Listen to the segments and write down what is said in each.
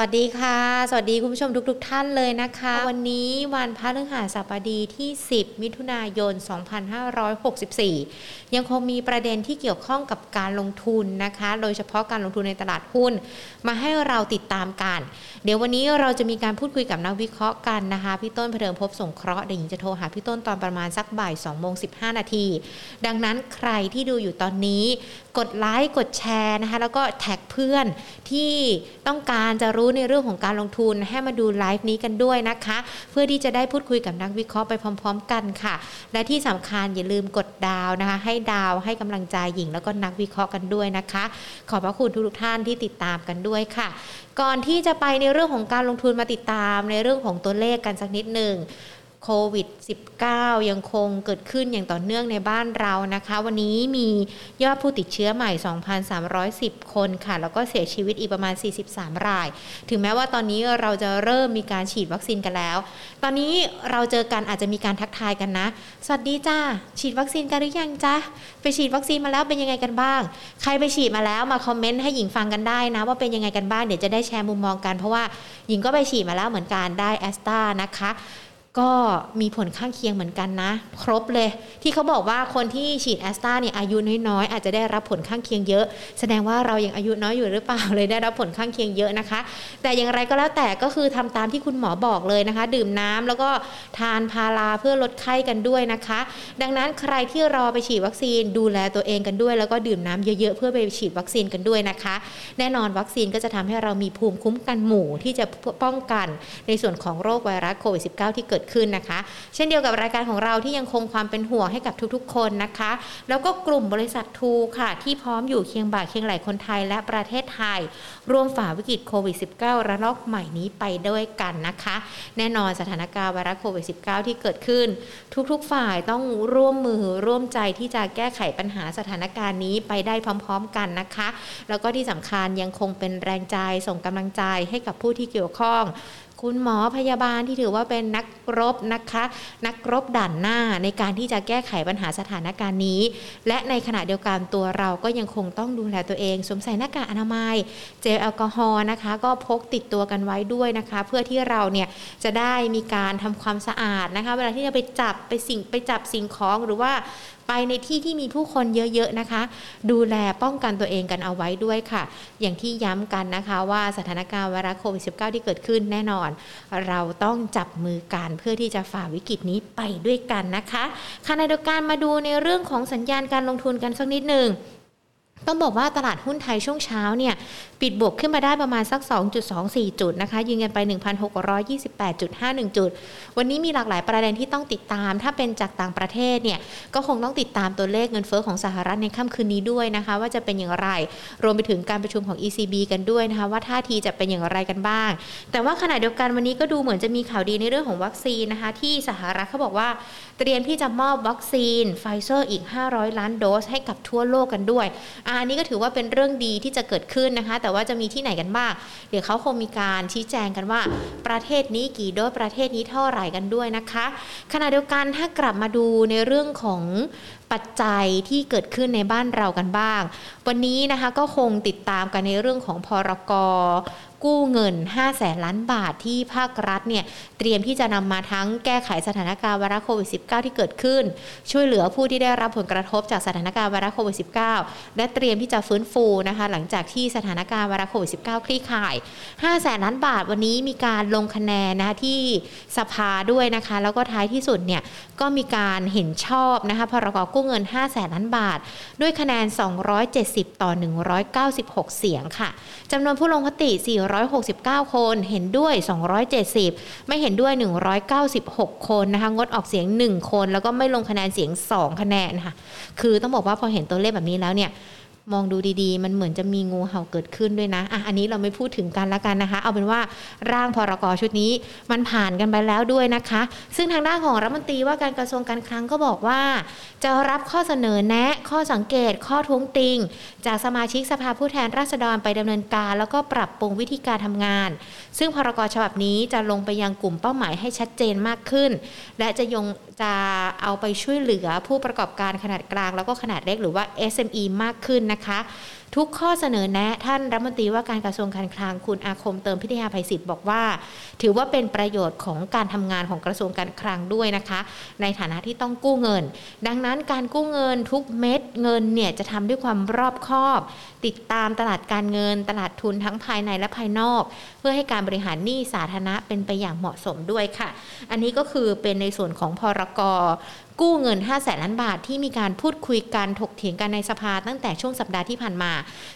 วัสดีค่ะ สวัสดีคุณผู้ชมทุกๆทท่านเลยนะคะ วันนี้วันพฤหัสบดีที่ 10 มิถุนายน 2564 ยังคงมีประเด็นที่เกี่ยวข้องกับการลงทุนนะคะ โดยเฉพาะการลงทุนในตลาดหุ้น มาให้เราติดตามกัน เดี๋ยววันนี้เราจะมีการพูดคุยกับนักวิเคราะห์กันนะคะ พี่ต้นเพลิมพบสงเคราะห์เดี๋ยวหญิงจะโทรหาพี่ต้นตอนประมาณสักบ่าย2โมง15 นาที ดังนั้นใครที่ดูอยู่ตอนนี้ กดไลค์กดแชร์นะคะแล้วก็แท็กเพื่อนที่ต้องการจะรู้ในเรื่องของการลงทุนให้มาดูไลฟ์นี้กันด้วยนะคะ เพื่อที่จะได้พูดคุยกับนักวิเคราะห์ไปพร้อม ๆ กันค่ะ และที่สำคัญอย่าลืมกดดาวนะคะ ให้ดาวให้กำลังใจหญิงแล้วก็นักวิเคราะห์กันด้วยนะคะ ขอบพระคุณทุกๆท่านที่ติดตามกันด้วยค่ะ ก่อนที่จะไปในเรื่องของการลงทุนมาติดตามในเรื่องของตัวเลขกันสักนิดหนึ่ง โควิด -19 ยังคงเกิดขึ้นอย่างต่อเนื่องในบ้านเรานะคะ วันนี้มียอดผู้ติดเชื้อใหม่ 2,310 คนค่ะ แล้วก็เสียชีวิตอีกประมาณ 43 ราย ถึงแม้ว่าตอนนี้เราจะเริ่มมีการฉีดวัคซีนกันแล้ว ตอนนี้เราเจอกันอาจจะมีการทักทายกันนะ สวัสดีจ้า ฉีดวัคซีนกันหรือยังจ้าไปฉีดวัคซีนมาแล้วเป็นยังไงกันบ้าง ใครไปฉีดมาแล้วมาคอมเมนต์ให้หญิงฟังกันได้นะ ว่าเป็นยังไงกันบ้างเดี๋ยวจะได้แชร์มุมมองกันเพราะว่าหญิงก็ไปฉีดมาแล้วเหมือนกันได้แอสตานะคะ ก็มีผลข้างเคียงเหมือนกันนะ ครบเลย ที่เขาบอกว่าคนที่ฉีดแอสตราเนี่ยอายุน้อยๆอาจจะได้รับผลข้างเคียงเยอะ แสดงว่าเรายังอายุน้อยอยู่หรือเปล่าเลยได้รับผลข้างเคียงเยอะนะคะ แต่อย่างไรก็แล้วแต่ก็คือทำตามที่คุณหมอบอกเลยนะคะ ดื่มน้ำแล้วก็ทานพาราเพื่อลดไข้กันด้วยนะคะ ดังนั้นใครที่รอไปฉีดวัคซีนดูแลตัวเองกันด้วย แล้วก็ดื่มน้ำเยอะๆเพื่อไปฉีดวัคซีนกันด้วยนะคะ แน่นอนวัคซีนก็จะทำให้เรามีภูมิคุ้มกันหมู่ที่จะป้องกันในส่วนของโรคไวรัสโควิด -19 ที่เกิดขึ้นนะคะ เช่นเดียวกับรายการของเราที่ยังคงความเป็นห่วงให้กับทุกๆ คนนะคะ แล้วก็กลุ่มบริษัททูค่ะ ที่พร้อมอยู่เคียงบ่าเคียงไหลคนไทยและประเทศไทย ร่วมฝ่าวิกฤตโควิด -19 ระลอกใหม่นี้ไปด้วยกันนะคะ แน่นอนสถานการณ์ไวรัสโควิด -19 ที่เกิดขึ้น ทุกๆ ฝ่ายต้องร่วมมือร่วมใจที่จะแก้ไขปัญหาสถานการณ์นี้ไปได้พร้อม ๆ กันนะคะ แล้วก็ที่สำคัญยังคงเป็นแรงใจส่งกำลังใจให้กับผู้ที่เกี่ยวข้อง คุณหมอพยาบาลที่ถือว่าเป็นนักรบนะคะ นักรบด่านหน้าในการที่จะแก้ไขปัญหาสถานการณ์นี้ และในขณะเดียวกันตัวเราก็ยังคงต้องดูแลตัวเองสวมใส่หน้ากากอนามัย เจลแอลกอฮอล์นะคะ ก็พกติดตัวกันไว้ด้วยนะคะ เพื่อที่เราเนี่ยจะได้มีการทำความสะอาดนะคะ เวลาที่จะไปจับไปสิ่งไปจับสิ่งของหรือว่า ไปในที่ที่มีผู้คนเยอะๆนะคะ ดูแลป้องกันตัวเองกันเอาไว้ด้วยค่ะ อย่างที่ย้ำกันนะคะว่าสถานการณ์ไวรัสโควิด -19 ที่เกิดขึ้นแน่นอน เราต้องจับมือกันเพื่อที่จะฝ่าวิกฤตนี้ไปด้วยกันนะคะขณะเดียวกันมาดูในเรื่องของสัญญาณการลงทุนกันสักนิดหนึ่ง ต้องบอกว่าตลาดหุ้นไทยช่วงเช้าเนี่ย ปิดบวกขึ้นมาได้ประมาณสัก 2.24 จุดนะคะ ยืนกันไป 1,628.51 จุด วันนี้มีหลากหลายประเด็นที่ต้องติดตาม ถ้าเป็นจากต่างประเทศเนี่ย ก็คงต้องติดตามตัวเลขเงินเฟ้อของสหรัฐในค่ำคืนนี้ด้วยนะคะ ว่าจะเป็นอย่างไร รวมไปถึงการประชุมของ ECB กันด้วยนะคะ ว่าท่าทีจะเป็นอย่างไรกันบ้าง แต่ว่าขณะเดียวกันวันนี้ก็ดูเหมือนจะมีข่าวดีในเรื่องของวัคซีนนะคะ ที่สหรัฐเขาบอกว่าเตรียมที่จะมอบวัคซีนไฟเซอร์อีก 500 ล้านโดสให้กับทั่วโลกกันด้วยอันนี้ก็ถือว่าเป็นเรื่องดีที่จะเกิดขึ้นนะคะ แต่ว่าจะมีที่ไหนกันบ้าง เดี๋ยวเขาคงมีการชี้แจงกันว่า ประเทศนี้กี่โดสประเทศนี้เท่าไหร่กันด้วยนะคะ ขณะเดียวกันถ้ากลับมาดูในเรื่องของปัจจัยที่เกิดขึ้นในบ้านเรากันบ้าง วันนี้นะคะก็คงติดตามกันในเรื่องของพรก กู้เงิน5แสนล้านบาทที่ภาครัฐเนี่ยเตรียมที่จะนำมาทั้งแก้ไขสถานการณ์ไวรัสโควิด -19 ที่เกิดขึ้น ช่วยเหลือผู้ที่ได้รับผลกระทบจากสถานการณ์ไวรัสโควิด -19 และเตรียมที่จะฟื้นฟูนะคะหลังจากที่สถานการณ์ไวรัสโควิด -19 คลี่คลาย5แสนล้านบาทวันนี้มีการลงคะแนนนะคะที่สภาด้วยนะคะ แล้วก็ท้ายที่สุดเนี่ยก็มีการเห็นชอบนะคะพรกกู้เงิน5แสนล้านบาท ด้วยคะแนน 270 ต่อ 196 เสียงค่ะจำนวนผู้ลงมติ4 169 คน เห็นด้วย 270 ไม่เห็นด้วย 196 คนนะคะ งดออกเสียง 1 คน แล้วก็ไม่ลงคะแนนเสียง 2 คะแนนค่ะ คือต้องบอกว่าพอเห็นตัวเลขแบบนี้แล้วเนี่ย มองดูดีๆ มันเหมือนจะมีงูเห่าเกิดขึ้นด้วยนะอะอันนี้เราไม่พูดถึงกันละกันนะคะ เอาเป็นว่าร่างพรกชุดนี้มันผ่านกันไปแล้วด้วยนะคะ ซึ่งทางด้านของรัฐมนตรีว่าการกระทรวงการคลังก็บอกว่า จะรับข้อเสนอแนะ ข้อสังเกต ข้อท้วงติง จากสมาชิกสภาผู้แทนราษฎรไปดำเนินการ แล้วก็ปรับปรุงวิธีการทำงาน ซึ่งพรกฉบับนี้จะลงไปยังกลุ่มเป้าหมายให้ชัดเจนมากขึ้น และจะยงจะเอาไปช่วยเหลือผู้ประกอบการขนาดกลาง แล้วก็ขนาดเล็กหรือว่า SME มากขึ้นนะนะคะ ทุกข้อเสนอแนะท่านรัฐมนตรีว่าการกระทรวงการคลังคุณอาคมเติมพิทยาภัยศิษย์บอกว่า ถือว่าเป็นประโยชน์ของการทำงานของกระทรวงการคลังด้วยนะคะ ในฐานะที่ต้องกู้เงิน ดังนั้นการกู้เงินทุกเม็ดเงินเนี่ยจะทำด้วยความรอบคอบ ติดตามตลาดการเงิน ตลาดทุนทั้งภายในและภายนอก เพื่อให้การบริหารหนี้สาธารณะเป็นไปอย่างเหมาะสมด้วยค่ะ อันนี้ก็คือเป็นในส่วนของพรก กู้เงิน 5 0 0แสนล้านบาทที่มีการพูดคุยกันถกเถียงกันในสภาตั้งแต่ช่วงสัปดาห์ที่ผ่านมา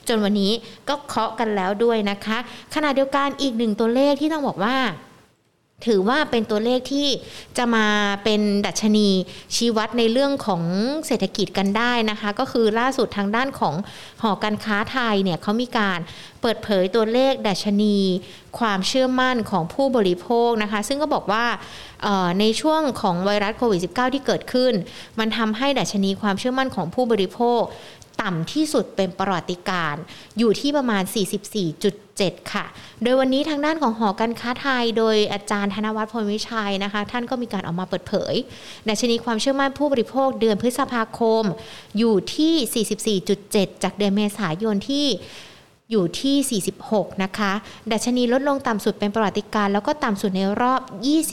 จนวันนี้ก็เคาะกันแล้วด้วยนะคะ ขณะเดียวกันอีกหนึ่งตัวเลขที่ต้องบอกว่า ถือว่าเป็นตัวเลขที่จะมาเป็นดัชนีชี้วัดในเรื่องของเศรษฐกิจกันได้นะคะ ก็คือล่าสุดทางด้านของหอการค้าไทยเนี่ยเขามีการเปิดเผยตัวเลขดัชนี ความเชื่อมั่นของผู้บริโภคนะคะ ซึ่งก็บอกว่าในช่วงของไวรัสโควิด -19 ที่เกิดขึ้น มันทำให้ดัชนีความเชื่อมั่นของผู้บริโภค ต่ำที่สุดเป็นประวัติการอยู่ที่ประมาณ 44.7 ค่ะ โดยวันนี้ทางด้านของหอการค้าไทย โดยอาจารย์ธนวัฒน์พลวิชัยนะคะ ท่านก็มีการออกมาเปิดเผยดัชนีความเชื่อมั่นผู้บริโภคเดือนพฤษภาคม อยู่ที่ 44.7 จากเดือนเมษายนที่ อยู่ที่ 46 นะคะ ดัชนีลดลงต่ำสุดเป็นประวัติการ แล้วก็ต่ำสุดในรอบ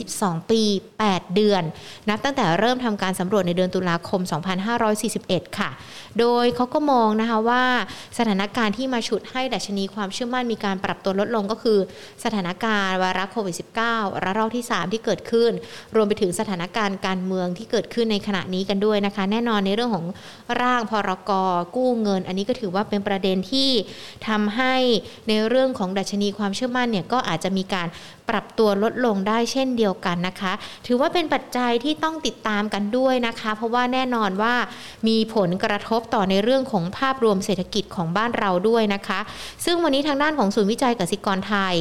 22 ปี 8 เดือน นับตั้งแต่เริ่มทำการสำรวจในเดือนตุลาคม 2541 ค่ะ โดยเขาก็มองนะคะว่าสถานการณ์ที่มาฉุดให้ดัชนีความเชื่อมั่นมีการปรับตัวลดลงก็คือ สถานการณ์วาระโควิด -19 ระลอกที่ 3 ที่เกิดขึ้น รวมไปถึงสถานการณ์การเมืองที่เกิดขึ้นในขณะนี้กันด้วยนะคะ แน่นอนในเรื่องของร่างพรกกู้เงิน อันนี้ก็ถือว่าเป็นประเด็นที่ทำให้ในเรื่องของดัชนีความเชื่อมั่นเนี่ยก็อาจจะมีการ ปรับตัวลดลงได้เช่นเดียวกันนะคะ ถือว่าเป็นปัจจัยที่ต้องติดตามกันด้วยนะคะ เพราะว่าแน่นอนว่ามีผลกระทบต่อในเรื่องของภาพรวมเศรษฐกิจของบ้านเราด้วยนะคะ ซึ่งวันนี้ทางด้านของศูนย์วิจัยกสิกรไทย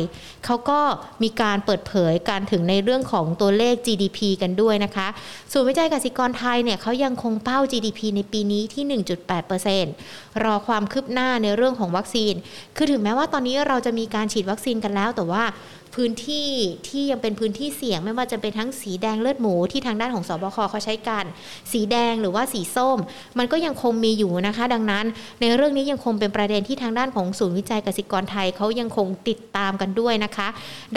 เขาก็มีการเปิดเผยการถึงในเรื่องของตัวเลข GDP กันด้วยนะคะ ศูนย์วิจัยกสิกรไทยเนี่ยเขายังคงเป้า GDP ในปีนี้ที่ 1.8%รอความคืบหน้าในเรื่องของวัคซีน คือถึงแม้ว่าตอนนี้เราจะมีการฉีดวัคซีนกันแล้ว แต่ว่า พื้นที่ที่ยังเป็นพื้นที่เสี่ยงไม่ว่าจะเป็นทั้งสีแดงเลือดหมูที่ทางด้านของสบคเขาใช้กัน สีแดงหรือว่าสีส้ม มันก็ยังคงมีอยู่นะคะ ดังนั้น ในเรื่องนี้ยังคงเป็นประเด็นที่ทางด้านของศูนย์วิจัยกสิกรไทยเขายังคงติดตามกันด้วยนะคะ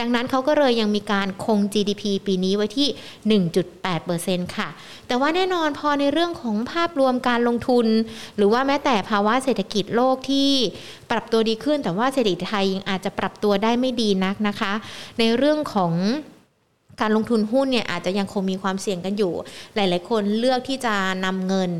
ดังนั้นเขาก็เลยยังมีการคง GDP ปีนี้ไว้ที่ 1.8%ค่ะ แต่ว่าแน่นอนพอในเรื่องของภาพรวมการลงทุน หรือว่าแม้แต่ภาวะเศรษฐกิจโลกที่ ปรับตัวดีขึ้น แต่ว่าเศรษฐกิจไทยยังอาจจะปรับตัวได้ไม่ดีนักนะคะ ในเรื่องของการลงทุนหุ้นเนี่ยอาจจะยังคงมีความเสี่ยงกันอยู่ หลาย ๆ คนเลือกที่จะนำเงิน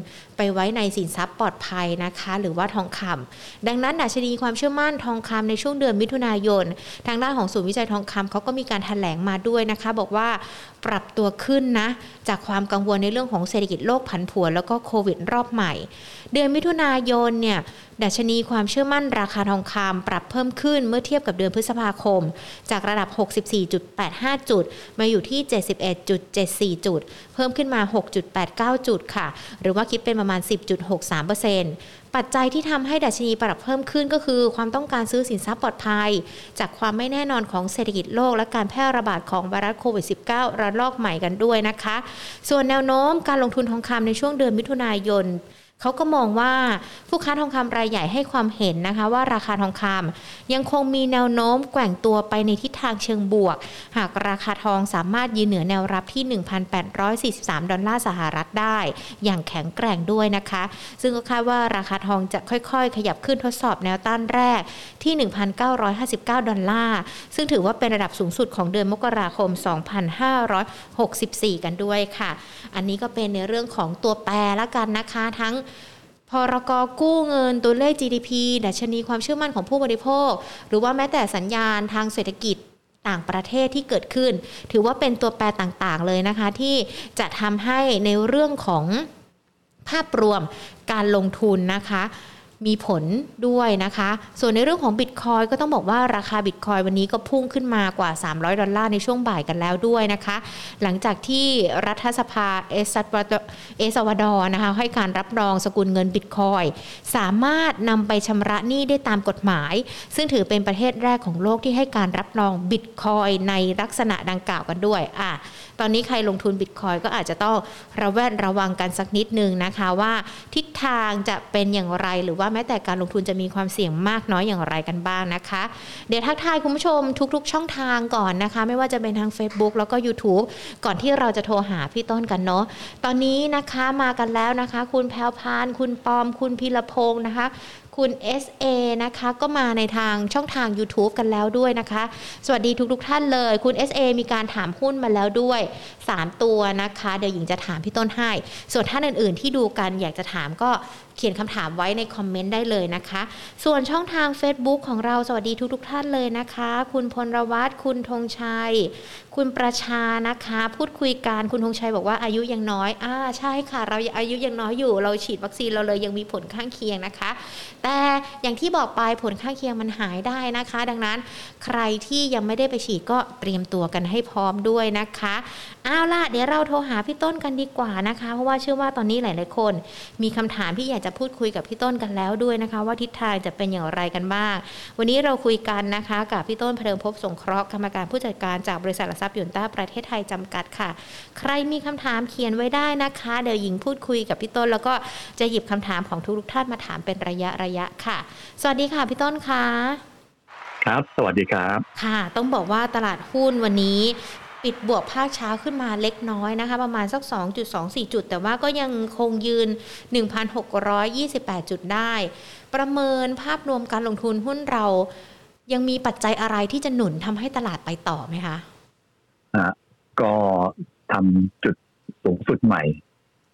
ไปไว้ในสินทรัพย์ปลอดภัยนะคะ หรือว่าทองคำดังนั้นดัชนีความเชื่อมั่นทองคำในช่วงเดือนมิถุนายน ทางด้านของศูนย์วิจัยทองคำเขาก็มีการถแถลงมาด้วยนะคะ บอกว่าปรับตัวขึ้นนะ จากความกังวลในเรื่องของเศรษฐกิจโลกผันผวนแล้วก็โควิดรอบใหม่ เดือนมิถุนายนเนี่ยดัชนีความเชื่อมั่นราคาทองคำปรับเพิ่มขึ้นเมื่อเทียบกับเดือนพฤษภาคม จากระดับ 64.85 จุด มาอยู่ที่ 71.74 จุด เพิ่มขึ้นมา 6.89 จุดค่ะ หรือว่าคิดเป็นประมาณมาณ 10.63%ปัจจัยที่ทำให้ดัชนีปรับเพิ่มขึ้นก็คือ ความต้องการซื้อสินทรัพย์ปลอดภัย จากความไม่แน่นอนของเศรษฐกิจโลก และการแพร่ระบาดของไวรัสโควิด -19 ระลอกใหม่กันด้วยนะคะ ส่วนแนวโน้มการลงทุนทองคำในช่วงเดือนมิถุนายน เขาก็มองว่าผู้ค้าทองคำรายใหญ่ให้ความเห็นนะคะว่าราคาทองคำยังคงมีแนวโน้มแกว่งตัวไปในทิศทางเชิงบวก หากราคาทองสามารถยืนเหนือแนวรับที่ 1,843 ดอลลาร์สหรัฐได้ อย่างแข็งแกร่งด้วยนะคะ ซึ่งก็คาดว่าราคาทองจะค่อยๆ ขยับขึ้นทดสอบแนวต้านแรกที่ 1,959 ดอลลาร์ ซึ่งถือว่าเป็นระดับสูงสุดของเดือนมกราคม 2564 กันด้วยค่ะ อันนี้ก็เป็นในเรื่องของตัวแปรละกันนะคะทั้ง พรกกู้เงินตัวเลข GDP ดัชนีความเชื่อมั่นของผู้บริโภค หรือว่าแม้แต่สัญญาณทางเศรษฐกิจต่างประเทศที่เกิดขึ้น ถือว่าเป็นตัวแปรต่างๆเลยนะคะ ที่จะทำให้ในเรื่องของภาพรวมการลงทุนนะคะ มีผลด้วยนะคะ ส่วนในเรื่องของบิตคอยก็ต้องบอกว่าราคาบิตคอยวันนี้ก็พุ่งขึ้นมากว่า 300 ดอลลาร์ในช่วงบ่ายกันแล้วด้วยนะคะ หลังจากที่รัฐสภาเอสวาดอร์นะคะให้การรับรองสกุลเงินบิตคอยสามารถนำไปชำระหนี้ได้ตามกฎหมาย ซึ่งถือเป็นประเทศแรกของโลกที่ให้การรับรองบิตคอยในลักษณะดังกล่าวกันด้วยอะตอนนี้ใครลงทุนบิตคอยก็อาจจะต้องระแวดระวังกันสักนิดนึงนะคะว่าทิศทางจะเป็นอย่างไรหรือว่าแม้แต่การลงทุนจะมีความเสี่ยงมากน้อยอย่างไรกันบ้างนะคะ เดี๋ยวทักทายคุณผู้ชมทุก ๆ ช่องทางก่อนนะคะ ไม่ว่าจะเป็นทาง Facebook แล้วก็ YouTube ก่อนที่เราจะโทรหาพี่ต้นกันเนาะตอนนี้นะคะมากันแล้วนะคะ คุณแพลวพาน คุณปอม คุณพิรพงศ์นะคะคุณ SA นะคะ ก็มาในทางช่องทาง YouTube กันแล้วด้วยนะคะ สวัสดีทุกๆทท่านเลย คุณ SA มีการถามหุ้นมาแล้วด้วย 3 ตัวนะคะ เดี๋ยวหญิงจะถามพี่ต้นให้ ส่วนท่านอื่นๆที่ดูกันอยากจะถามก็ ขียนคำถามไว้ในคอมเมนต์ได้เลยนะคะ ส่วนช่องทาง Facebook ของเราสวัสดีทุกๆทท่านเลยนะคะ คุณพลวัตคุณธงชัยคุณประชานะคะ พูดคุยกันคุณธงชัยบอกว่าอายุยังน้อยอ่าใช่ค่ะ เราอายุยังน้อยอยู่ เราฉีดวัคซีนเราเลยยังมีผลข้างเคียงนะคะ แต่อย่างที่บอกไปผลข้างเคียงมันหายได้นะคะ ดังนั้นใครที่ยังไม่ได้ไปฉีดก็เตรียมตัวกันให้พร้อมด้วยนะคะเอาล่ะเดี๋ยวเราโทรหาพี่ต้นกันดีกว่านะคะ เพราะว่าเชื่อว่าตอนนี้หลาย ๆ คน มีคำถามที่อยากจะพูดคุยกับพี่ต้นกันแล้วด้วยนะคะ ว่าทิศทางจะเป็นอย่างไรกันบ้าง วันนี้เราคุยกันนะคะ กับพี่ต้นเพลิงพบสงเคราะห์กรรมการผู้จัดการจากบริษัททรัพย์ยนต้าประเทศไทยจำกัดค่ะ ใครมีคำถามเขียนไว้ได้นะคะ เดี๋ยวหญิงพูดคุยกับพี่ต้น แล้วก็จะหยิบคำถามของทุกท่านมาถามเป็นระยะระยะค่ะ สวัสดีค่ะพี่ต้นคะครับ สวัสดีครับ ค่ะ ต้องบอกว่าตลาดหุ้นวันนี้ปิดบวกภาคเช้าขึ้นมาเล็กน้อยนะคะ ประมาณสัก 2.24 จุด แต่ว่าก็ยังคงยืน 1,628 จุดได้ ประเมินภาพรวมการลงทุนหุ้นเรา ยังมีปัจจัยอะไรที่จะหนุนทำให้ตลาดไปต่อไหมคะ อะก็ทำจุดสูงสุดใหม่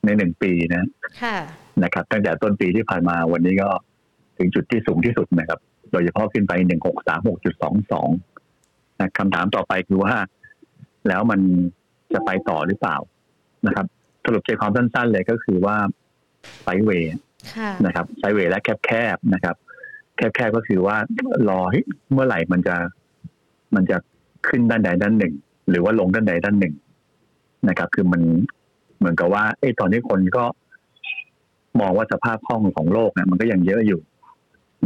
ในหนึ่งปีนะค่ะนะครับ ตั้งแต่ต้นปีที่ผ่านมาวันนี้ก็ถึงจุดที่สูงที่สุดนะครับ โดยเฉพาะขึ้นไป1636.22นะคำถามต่อไปคือว่า แล้วมันจะไปต่อหรือเปล่านะครับ สรุปใจความสั้น ๆ เลยก็คือว่าไซเวย์นะครับไซเวย์และแคบๆนะครับ แคบๆก็คือว่ารอเมื่อไหร่มันจะมันจะขึ้นด้านใดด้านหนึ่ง หรือว่าลงด้านใดด้านหนึ่งนะครับ คือมันเหมือนกับว่าไอ้ตอนนี้คนก็มองว่าสภาพคล่องของโลกเนี่ยมันก็ยังเยอะอยู่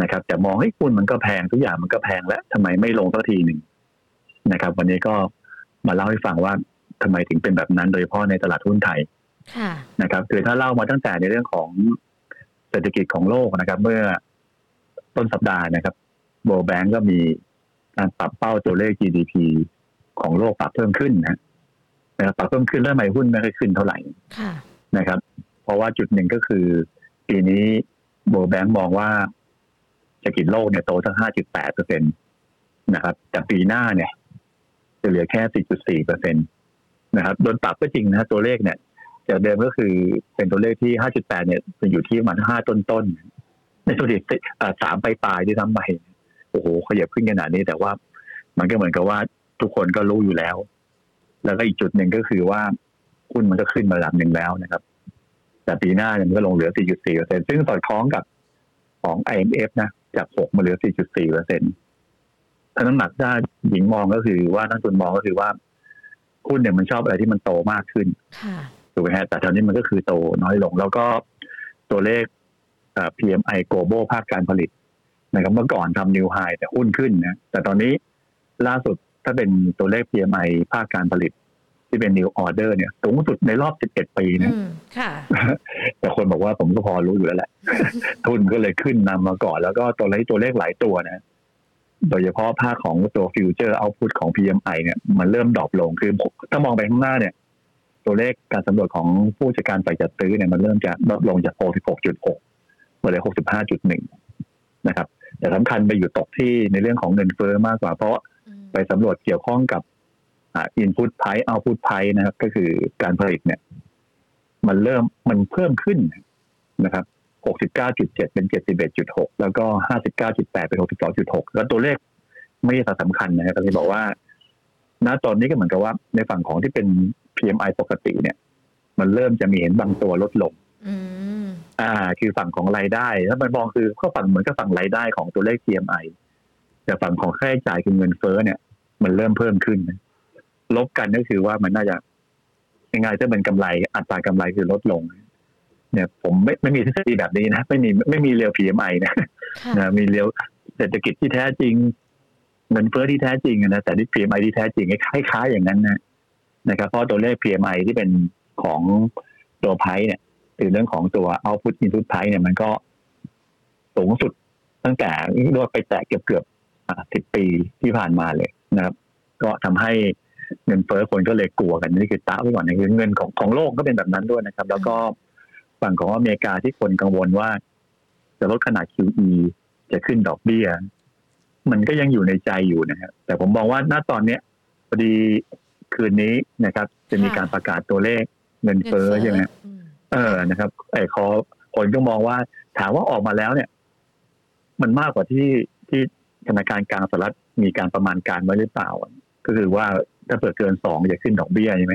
นะครับ แต่มองให้คุณมันก็แพงทุกอย่างมันก็แพงแล้วทำไมไม่ลงสักทีหนึ่งนะครับ วันนี้ก็มาเล่าให้ฟังว่าทำไมถึงเป็นแบบนั้น โดยเฉพาะในตลาดหุ้นไทยนะครับคือถ้าเล่ามาตั้งแต่ในเรื่องของเศรษฐกิจของโลกนะครับ เมื่อต้นสัปดาห์นะครับโบแบงก์ก็มีการปรับเป้าตัวเลข GDP ของโลกปรับเพิ่มขึ้นนะนะครับปรับเพิ่มขึ้นแล้วไม่หุ้นไม่ค่อยขึ้นเท่าไหร่นะครับ เพราะว่าจุดหนึ่งก็คือ ปีนี้โบแบงก์มองว่าเศรษฐกิจโลกเนี่ยโตสักห้าจุดแปดเปอร์เซ็นตนะครับ แต่ปีหน้าเนี่ย จะเหลือแค่ 4.4เปอร์เซ็นตนะครับ โดนปรับก็จริงนะตัวเลขเนี่ยจากเดิมก็คือเป็นตัวเลขที่ 5.8 เนี่ยเป็นอยู่ที่ประมาณ5ต้นๆในตัวเลขสามปลายๆที่ทำไปโอ้โหขยับขึ้นขนาดนี้แต่ว่ามันก็เหมือนกับว่า ทุกคนก็รู้อยู่แล้ว แล้วก็อีกจุดหนึ่งก็คือว่าหุ้นมันก็ขึ้นมาระดับหนึ่งแล้วนะครับ แต่ปีหน้าเนี่ยมันก็ลงเหลือ 4.4เปอร์เซ็นซึ่งสอดคล้องกับของ IMF นะ จาก 6 มาเหลือ 4.4เปอร์เซ็นต์ถ้าน้ำหนักด้านหญิงมองก็คือว่านักทุนมองก็คือว่าหุ้นเนี่ยมันชอบอะไรที่มันโตมากขึ้นถูกไหมฮะแต่ตอนนี้มันก็คือโตน้อยลง แล้วก็ตัวเลข PMI global ภาคการผลิตนะครับเมื่อก่อนทำนิวไฮแต่หุ้นขึ้นนะแต่ตอนนี้ล่าสุด ถ้าเป็นตัวเลข PMI ภาคการผลิต ที่เป็น new order เนี่ยสูงสุดในรอบ 11 ปีนะแต่คนบอกว่าผมก็พอรู้อยู่แล้วแหละ หุ้นก็เลยขึ้นนำมาก่อน แล้วก็ตัวเลขตัวเลขหลายตัวนะ โดยเฉพาะภาคของตัว future output ของ PMI เนี่ยมันเริ่ม drop ลง คือถ้ามองไปข้างหน้าเนี่ย ตัวเลขการสำรวจของผู้จัดการฝ่ายจัดซื้อเนี่ยมันเริ่มจะลดลงจาก 66.6มาเหลือ65.1นะครับแต่สำคัญไปอยู่ตกที่ในเรื่องของเงินเฟ้อมากกว่าเพราะ ไปสำรวจเกี่ยวข้องกับอินพุตไพร์เอาพุตไพร์นะครับ ก็คือการผลิตเนี่ย มันเริ่มมันเพิ่มขึ้นนะครับ 69.7 เป็น 71.6 แล้วก็ 59.8 เป็น 62.6 แล้วตัวเลขไม่ใช่สำคัญนะครับก็เลยบอกว่า ณ ตอนนี้ก็เหมือนกับว่า ในฝั่งของที่เป็น PMI ปกติเนี่ย มันเริ่มจะมีเห็นบางตัวลดลงอ่า คือฝั่งของรายได้ ถ้ามันมองคือก็ฝั่งเหมือนกับฝั่งรายได้ของตัวเลข PMI แต่ฝั่งของค่าใช้จ่ายคือเงินเฟ้อเนี่ย มันเริ่มเพิ่มขึ้น ลบกันก็คือว่ามันน่าจะยังไงจะเป็นกำไรอัตรากำไรคือลดลง เนี่ย ผมไม่ไม่มีทฤษฎีแบบนี้นะไม่มีไม่มี real PMI นะนะมี real เศรษฐกิจที่แท้จริงเงินเฟ้อที่แท้จริงนะแต่ที่ PMI ที่แท้จริงคล้ายๆอย่างนั้นนะนะครับเพราะตัวเลข PMI ที่เป็นของตัวไพ่เนี่ยหรือเรื่องของตัว output input price เนี่ยมันก็สูงสุดตั้งแต่รวดไปแตะเกือบเกือบ สิบปีที่ผ่านมาเลยนะครับ ก็ทำให้เงินเฟ้อคนก็เลยกลัวกันนี่คือตาไว้ก่อนนะคือเงินของของโลกก็เป็นแบบนั้นด้วยนะครับ แล้วก็ฝั่งของอเมริกาที่คนกังวลว่า จะลดขนาด QE จะขึ้นดอกเบี้ย มันก็ยังอยู่ในใจอยู่นะครับแต่ผมมองว่าณตอนเนี้ยพอดีคืนนี้นะครับ จะมีการประกาศตัวเลขเงินเฟ้อใช่ไหมเออนะครับไอ้คอคนก็มองว่าถามว่าออกมาแล้วเนี่ย มันมากกว่าที่ที่ ธนาคารกลางสหรัฐมีการประมาณการไว้หรือเปล่า ก็คือว่าถ้าเปิดเกินสองจะขึ้นดอกเบี้ยใช่ไหม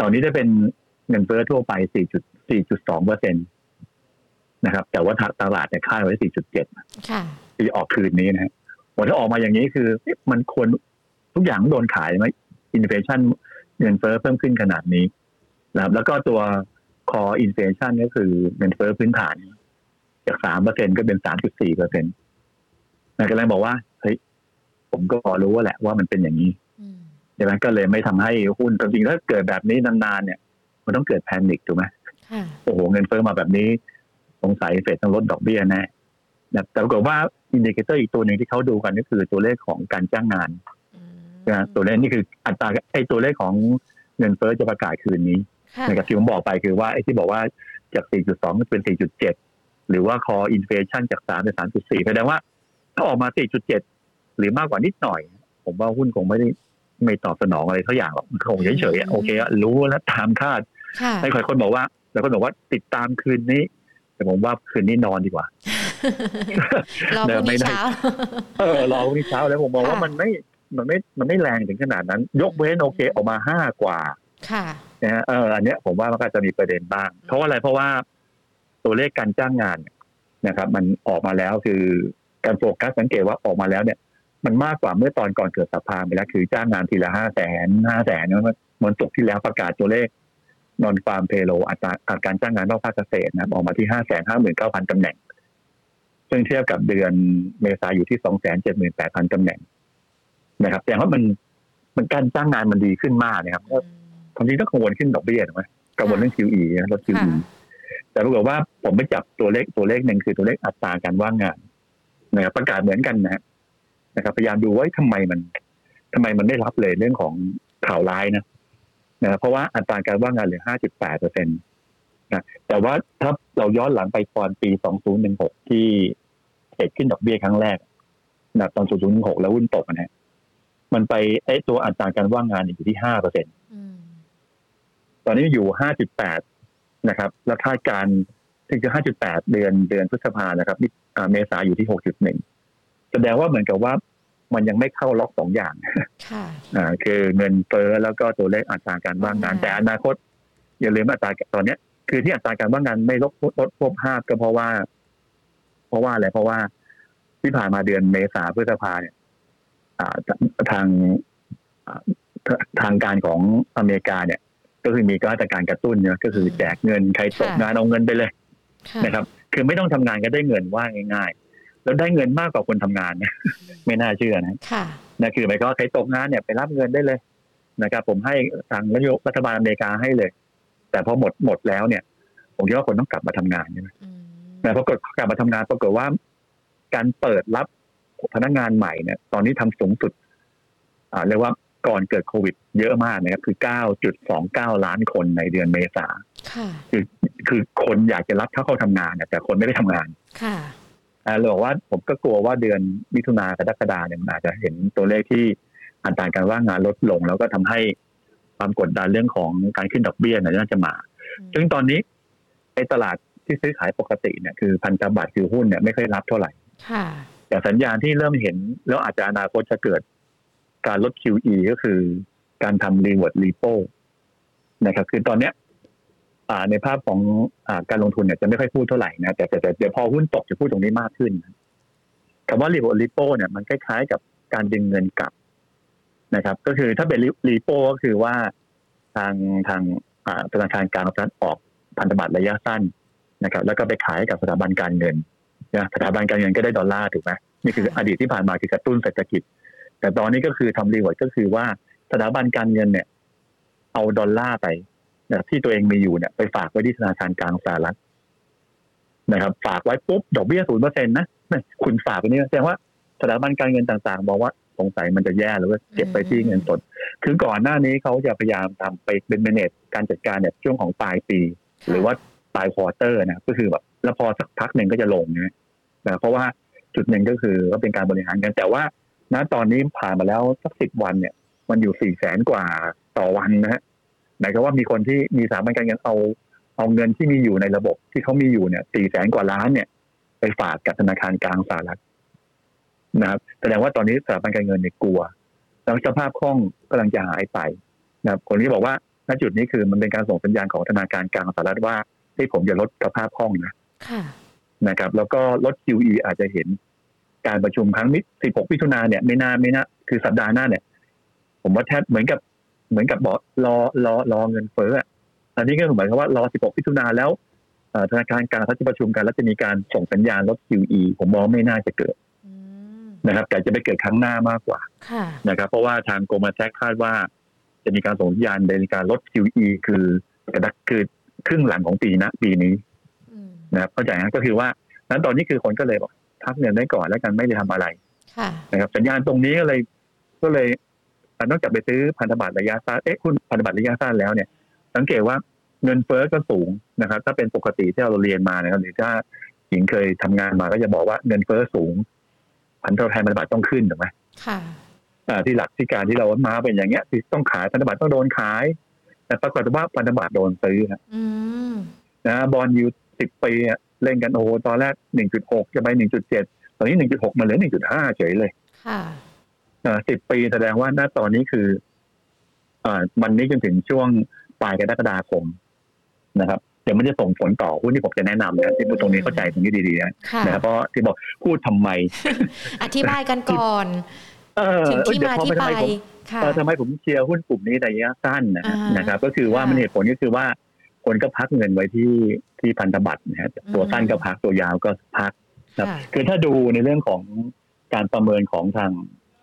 ตอนนี้ได้เป็นเงินเฟ้อทั่วไป 4.4.2เปอร์เซ็นตนะครับ แต่ว่าตลาดเนี่ยคาดไว้ 4.7ค่ะที่ออกคืนนี้นะฮะผลถ้าออกมาอย่างนี้คือมันควรทุกอย่างโดนขายไหมinflation เงินเฟ้อเพิ่มขึ้นขนาดนี้นะครับ แล้วก็ตัว core inflation ก็คือเงินเฟ้อพื้นฐาน จากสามเปอร์เซ็นต์ก็เป็นสามจุดสี่เปอร์เซ็นต์ นายกำลังบอกว่าเฮ้ยผมก็พอรู้ว่าแหละว่ามันเป็นอย่างนี้ใช่ไหมก็เลยไม่ทำให้หุ้นจริงๆถ้าเกิดแบบนี้นานๆเนี่ย มันต้องเกิด panic ถูกไหมโอ้โหเงินเฟ้อมาแบบนี้สงสัยเฟดต้องลดดอกเบี้ยแน่แต่ปรากฏว่า indicator อีกตัวหนึ่งที่เขาดูกันก็คือตัวเลขของการจ้างงานนะตัวเลขนี่คืออัตราไอ้ตัวเลขของเงินเฟ้อจะประกาศคืนนี้นะครับที่ผมบอกไปคือว่าไอ้ที่บอกว่าจาก 4.2 เป็น 4.7 หรือว่าคออินเฟชันจาก 3 เป็น 3.4 แสดงว่า ถ้าออกมา 4.7 หรือมากกว่านิดหน่อย ผมว่าหุ้นคงไม่ได้ไม่ตอบสนองอะไรเท่าอย่างหรอกคงเฉยๆโอเครู้แล้วตามคาดไอ้คนบอกว่าแต่คนบอกว่าติดตามคืนนี้ แต่ผมว่าคืนนี้นอนดีกว่า รอพรุ่งนี้เช้าเออรอพรุ่งนี้เช้าแล้วผมมองว่ามันไม่มันไม่มันไม่แรงถึงขนาดนั้น ยกเว้นโอเคออกมาห้ากว่า ค่ะนะฮะเอออันเนี้ยผมว่ามันก็จะมีประเด็นบ้าง เพราะว่าอะไรเพราะว่าตัวเลขการจ้างงานนะครับ มันออกมาแล้วคือ การโฟกัสสังเกตว่าออกมาแล้วเนี่ยมันมากกว่าเมื่อตอนก่อนเกิดสภาไปแล้วคือจ้างงานทีละห้าแสนห้าแสนเนี่ยมันตกที่แล้วประกาศตัวเลข นอนฟาร์มเพโลอัตราการจ้างงานนอกภาคเกษตรนะออกมาที่ห้าแสนห้าหมื่นเก้าพันตำแหน่ง ซึ่งเทียบกับเดือนเมษาอยู่ที่สองแสนเจ็ดหมื่นแปดพันตำแหน่ง นะครับแต่ว่ามันมันการจ้างงานมันดีขึ้นมากนะครับความจริงต้องกังวลขึ้นดอกเบี้ยถูกไหมกังวลเรื่อง QE นะลด QE แต่ปรากฏว่าผมไปจับตัวเลขตัวเลขหนึ่งคือตัวเลขอัตราการว่างงาน นะครับประกาศเหมือนกันนะนะครับ พยายามดูว่าทำไมมันทำไมมันไม่รับเลยเรื่องของข่าวร้ายนะนะเพราะว่าอัตราการว่างงานเหลือ 5.8เปอร์เซ็นต์นะแต่ว่าถ้าเราย้อนหลังไปตอนปี 2016 ที่เกิดขึ้นดอกเบี้ยครั้งแรกนะตอน 2016 แล้วหุ้นตกนะมันไปไอ้ตัวอัตราการว่างงานอยู่ที่ห้าเปอร์เซ็นตตอนนี้อยู่ห้าจุดแปดนะครับ แล้วคาดการถึงจะห้าจุดแปดเดือนเดือนพฤษภานะครับนี่ เมษาอยู่ที่หกจุดหนึ่งแสดงว่าเหมือนกับว่ามันยังไม่เข้าล็อกสองอย่างค่ะอ่าคือเงินเฟ้อแล้วก็ตัวเลขอัตราการว่างงาน แต่อนาคต อย่าลืมอัตราตอนเนี้ย คือที่อัตราการว่างงานไม่ลดลดลบห้าก็เพราะว่า เพราะว่าอะไรเพราะว่าที่ผ่านมาเดือนเมษาพฤษภาเนี่ยทางทางการของอเมริกาเนี่ย ก็คือมีก็มาตรการกระตุ้นเนี่ยก็คือแจกเงินใครตกงานเอาเงินไปเลยนะครับ คือไม่ต้องทำงานก็ได้เงินว่าง่ายๆ แล้วได้เงินมากกว่าคนทำงานนะไม่น่าเชื่อนะนะคือหมายความว่าใครตกงานเนี่ยไปรับเงินได้เลยนะครับ ผมให้ทางนายกรัฐบาลอเมริกาให้เลย แต่พอหมดหมดแล้วเนี่ย ผมคิดว่าคนต้องกลับมาทำงานใช่ไหมแต่พอกกลับมาทำงานปรากฏว่า การเปิดรับพนักงานใหม่เนี่ย ตอนนี้ทำสูงสุด อ่าเรียกว่าก่อนเกิดโควิด เยอะมากนะครับ คือ 9.29 ล้านคนในเดือนเมษา คือคือคนอยากจะรับถ้าเขาทำงานแต่คนไม่ได้ทำงาน ค่ะเราบอกว่าผมก็กลัวว่าเดือนมิถุนากรกฎาเนี่ยมันอาจจะเห็นตัวเลขที่อัตราการว่างงานลดลง แล้วก็ทำให้ความกดดันเรื่องของการขึ้นดอกเบี้ยน่าจะมาซึ่งตอนนี้ในตลาดที่ซื้อขายปกติเนี่ยคือพันธบัตรคือหุ้นเนี่ยไม่ค่อยรับเท่าไหร่แต่สัญญาณที่เริ่มเห็นแล้วอาจจะอนาคตจะเกิดการลด QE ก็คือการทำ reward repo นะครับ คือตอนเนี้ย ในภาพของอการลงทุนเนี่ยจะไม่ค่อยพูดเท่าไหร่นะแต่แต่เดี๋ยวพอหุ้นตกจะพูดตรงนี้มากขึ้นคำว่า reward repo เนี่ยมันคล้ายๆกับการดึงเงินกลับนะครับ ก็คือถ้าเป็น repo ก็คือว่าทางทางธนาคารกลางรัฐออกพันธบัตรระยะสั้นนะครับ แล้วก็ไปขายกับสถาบันการเงินนะสถาบันการเงินก็ได้ดอลลาร์ถูกไหมนี่คืออดีตที่ผ่านมาคือกระตุ้นเศรษฐกิจ แต่ตอนนี้ก็คือทำรีวอร์ดก็คือว่าสถาบันการเงินเนี่ย เอาดอลลาร์ไป ที่ตัวเองมีอยู่เนี่ยไปฝากไว้ที่ธนาคารกลางสหรัฐนะครับ ฝากไว้ปุ๊บดอกเบี้ยศูนย์เปอร์เซ็นต์นะไม่คุณฝากไปนี่แสดงว่าสถาบันการเงินต่างๆบอกว่าสงสัยมันจะแย่หรือว่าเก็บไปที่เงินสด คือก่อนหน้านี้เขาจะพยายามทำไปเป็น manage การจัดการเนี่ยช่วงของปลายปี หรือว่าปลาย quarter นะก็คือแบบแล้วพอสักพักหนึ่งก็จะลงนะนะเพราะว่าจุดหนึ่งก็คือก็เป็นการบริหารกัน แต่ว่าณตอนนี้ผ่านมาแล้วสักสิบวันเนี่ย มันอยู่สี่แสนกว่าต่อวันนะฮะ หมายความว่ามีคนที่มีสถาบันการเงินเอาเอาเงินที่มีอยู่ในระบบที่เขามีอยู่เนี่ยสี่แสนกว่าล้านเนี่ย ไปฝากกับธนาคารกลางสหรัฐนะครับแสดงว่าตอนนี้สถาบันการเงินเนี่ยกลัว แล้วสภาพคล่องกำลังจะหายไปนะครับคนที่บอกว่าณจุดนี้คือมันเป็นการส่งสัญญาณของธนาคารกลางสหรัฐว่าที่ผมจะลดสภาพคล่องนะค่ะนะครับ แล้วก็ลด QE อาจจะเห็นการประชุมครั้งนี้16มิถุนาเนี่ยไม่น่าไม่น่าคือสัปดาห์หน้าเนี่ย ผมว่าแทบเหมือนกับ เหมือนกับบอกรอรอรอเงินเฟ้ออะอันนี้ก็หมายความว่ารอ 16มิถุนาแล้วเอ่อธนาคารกลางเขาจะประชุมกันแล้วจะมีการส่งสัญญาณลด QE ผมมองไม่น่าจะเกิดอืมนะครับ แต่จะไปเกิดครั้งหน้ามากกว่าค่ะนะครับ เพราะว่าทางโกลมาแทคคาดว่า จะมีการส่งสัญญาณในการลด QE คือกระดักคือครึ่งหลังของปีนะปีนี้อืมนะครับเข้าใจนะก็คือว่านั้นตอนนี้คือคนก็เลยบอกพักเงินไว้ก่อนแล้วกันไม่ได้ทำอะไรค่ะนะครับ สัญญาณตรงนี้ก็เลย ก็เลยอะ นอกจากไปซื้อพันธบัตรระยะสั้นเอ๊ะคุณพันธบัตรระยะสั้นแล้วเนี่ย สังเกตว่าเงินเฟ้อก็สูงนะครับ ถ้าเป็นปกติที่เราเรียนมานะครับหรือถ้าหญิงเคยทำงานมาก็จะบอกว่าเงินเฟ้อสูงพันธบัตรพันธบัตรต้องขึ้นถูกไหมค่ะอ่าที่หลักที่การที่เรามาเป็นอย่างเงี้ยที่ต้องขายพันธบัตรต้องโดนขาย แต่ปรากฏว่าพันธบัตรโดนซื้อฮะอืมนะบอลยูสิบปีอะเล่นกันโอ้โหตอนแรกหนึ่งจุดหกจะไปหนึ่งจุดเจ็ดตอนนี้หนึ่งจุดหกมาเหลือหนึ่งจุดห้าเฉยเลย ค่ะ สิบปีแสดงว่าณตอนนี้คืออ่ามันนี้จนถึงช่วงปลายกรกฎาคมนะครับเดี๋ยวมันจะส่งผลต่อหุ้นที่ผมจะแนะนำนะที่พูดตรงนี้เข้าใจตรงนี้ดีๆนะค่ะนะครับเพราะที่บอกพูดทำไม อธิบายกันก่อนเออถึงที่เดี๋ยวมาพอที่ทำไปไมผมค่ะเออทำไมผมเชียร์หุ้นกลุ่มนี้ในระยะสั้นนะฮะอ่านนะครับ ก็คือว่าค่ะมันเหตุผลก็คือว่า คนก็พักเงินไว้ที่ที่พันธบัตรนะฮะตัวสั้นก็พักตัวยาวก็พักครับค่ะคือถ้าดูในเรื่องของการประเมินของทาง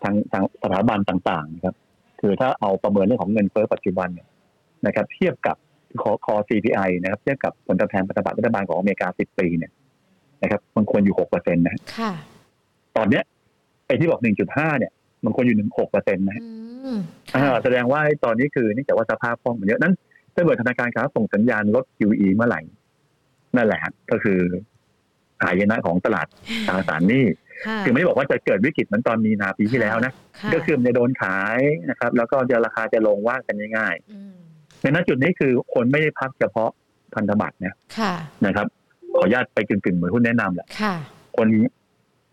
ทางทางสถาบันต่างๆนะครับคือถ้าเอาประเมินเรื่องของเงินเฟ้อปัจจุบันเนี่ยนะครับ เทียบกับคอคอ CPI นะครับ เทียบกับผลตอบแทนพันธบัตรรัฐบาลของอเมริกา10ปีเนี่ยนะครับ มันควรอยู่6เปอร์เซ็นต์นะฮะค่ะตอนเนี้ยไอ้ที่บอก1.5เนี่ย มันควรอยู่6เปอร์เซ็นต์นะฮะอืมอ่าค่ะแสดงว่าไอ้ตอนนี้คือเนื่องจากว่าสภาพคล่องมันเยอะนั้นถ้าเกิดธนาคารค้าส่งสัญญาณลด QE เมื่อไหร่นั่นแหละฮะก็คือหายนะของตลาดตราสารหนี้ ค่ะคือไม่ได้บอกว่าจะเกิดวิกฤตเหมือนตอนมีนาปีที่แล้วนะค่ะก็คือมันจะโดนขายนะครับ แล้วก็จะราคาจะลงว่ากันง่ายอืมๆในนั้นจุดนี้คือคนไม่ได้พักเฉพาะพันธบัตรนะค่ะนะครับ ขออนุญาตไปกึ่งๆเหมือนหุ้นแนะนำแหละค่ะคน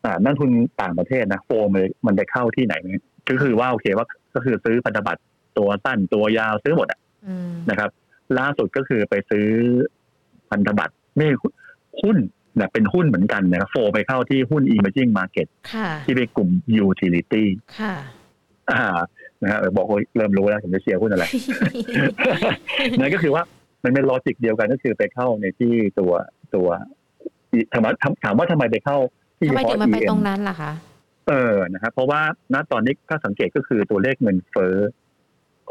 อ่านักทุนต่างประเทศนะโฟมเลยมันไปเข้าที่ไหนไหมก็คือว่าโอเคว่าก็คือซื้อพันธบัตรตัวสั้นตัวยาวซื้อหมดอะอืมนะครับ ล่าสุดก็คือไปซื้อพันธบัตรนี่หุ้น นะเป็นหุ้นเหมือนกันนะครับโฟไปเข้าที่หุ้น emerging market ค่ะที่เป็นกลุ่ม utility ค่ะอ่านะฮะเออบอกว่าเริ่มรู้แล้วผมจะเชียร์หุ้นอะไรนั่นก็คือว่ามันเป็น logic เดียวกันก็คือไปเข้าในที่ตัวตัวถามว่าถามถามว่าทำไมไปเข้าที่ทำไมถึงพาะมาไป EM ตรงนั้นล่ะคะเออนะครับเพราะว่าณตอนนี้ถ้าสังเกตก็คือตัวเลขเงินเฟ้อ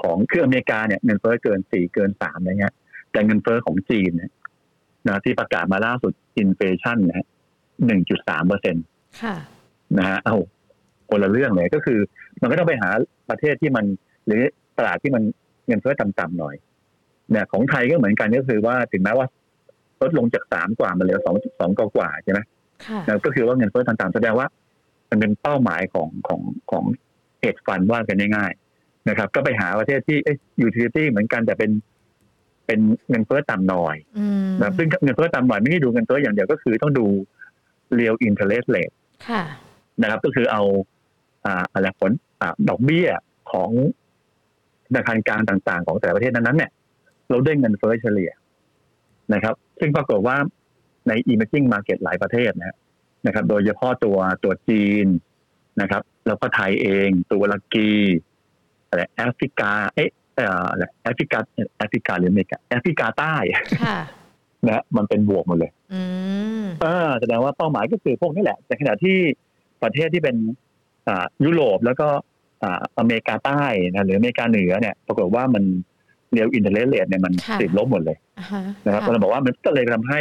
ของคืออเมริกาเนี่ยเงินเฟ้อเกินสี่เกินสามอะไรเงี้ยแต่เงินเฟ้อของจีนเนี่ย นะที่ประกาศมาล่าสุด inflation นะฮะหนึ่งจุดสามเปอร์เซ็นต์ค่ะนะฮะเอาคนละเรื่องเลยก็คือ มันก็ต้องไปหาประเทศที่มัน หรือตลาดที่มันเงินเฟ้อต่ำๆหน่อยเนี่ยของไทยก็เหมือนกันก็คือว่าถึงแม้ว่าลดลงจากสามกว่ามาเหลือสองสองกว่าๆใช่ไหมค่ะนะก็คือว่าเงินเฟ้อต่ำๆแสดงว่า มันเป็นเป้าหมายของของของเอดฟันว่ากันง่ายๆนะครับ ก็ไปหาประเทศที่เอ้ยูทิลิตี้เหมือนกันแต่เป็น เป็นเงินเฟ้อต่ำหน่อยอืมนะซึ่งเงินเฟ้อต่ำหน่อยไม่ได้ดูเงินเฟ้ออย่างเดียวก็คือต้องดู real interest rate ค่ะนะครับ ก็คือเอาอ่าอะไรผลอ่าดอกเบี้ยของธนาคารกลางต่าง ๆ ของแต่ละประเทศนั้นๆเนี่ย เราได้เงินเฟ้อเฉลี่ยนะครับ ซึ่งปรากฏว่าใน emerging market หลายประเทศนะนะครับ โดยเฉพาะตัวตัวจีนนะครับ แล้วก็ไทยเอง ตัวลากีอะไรแอฟริกา เอ๊ะเอ่ออะไร แอฟริกาแอฟริกาหรืออเมริกาแอฟริกาใต้ค่ะนะมันเป็นบวกหมดเลยอืมเออแสดงว่าเป้าหมายก็คือพวกนี้แหละ แต่ขณะที่ประเทศที่เป็นอ่ายุโรปแล้วก็อ่าอเมริกาใต้นะหรืออเมริกาเหนือเนี่ยปรากฏว่ามัน real interest rate เนี่ยมันค่ะติดลบหมดเลยอ่าฮะนะครับค่ะเราบอกว่ามันก็เลยทำให้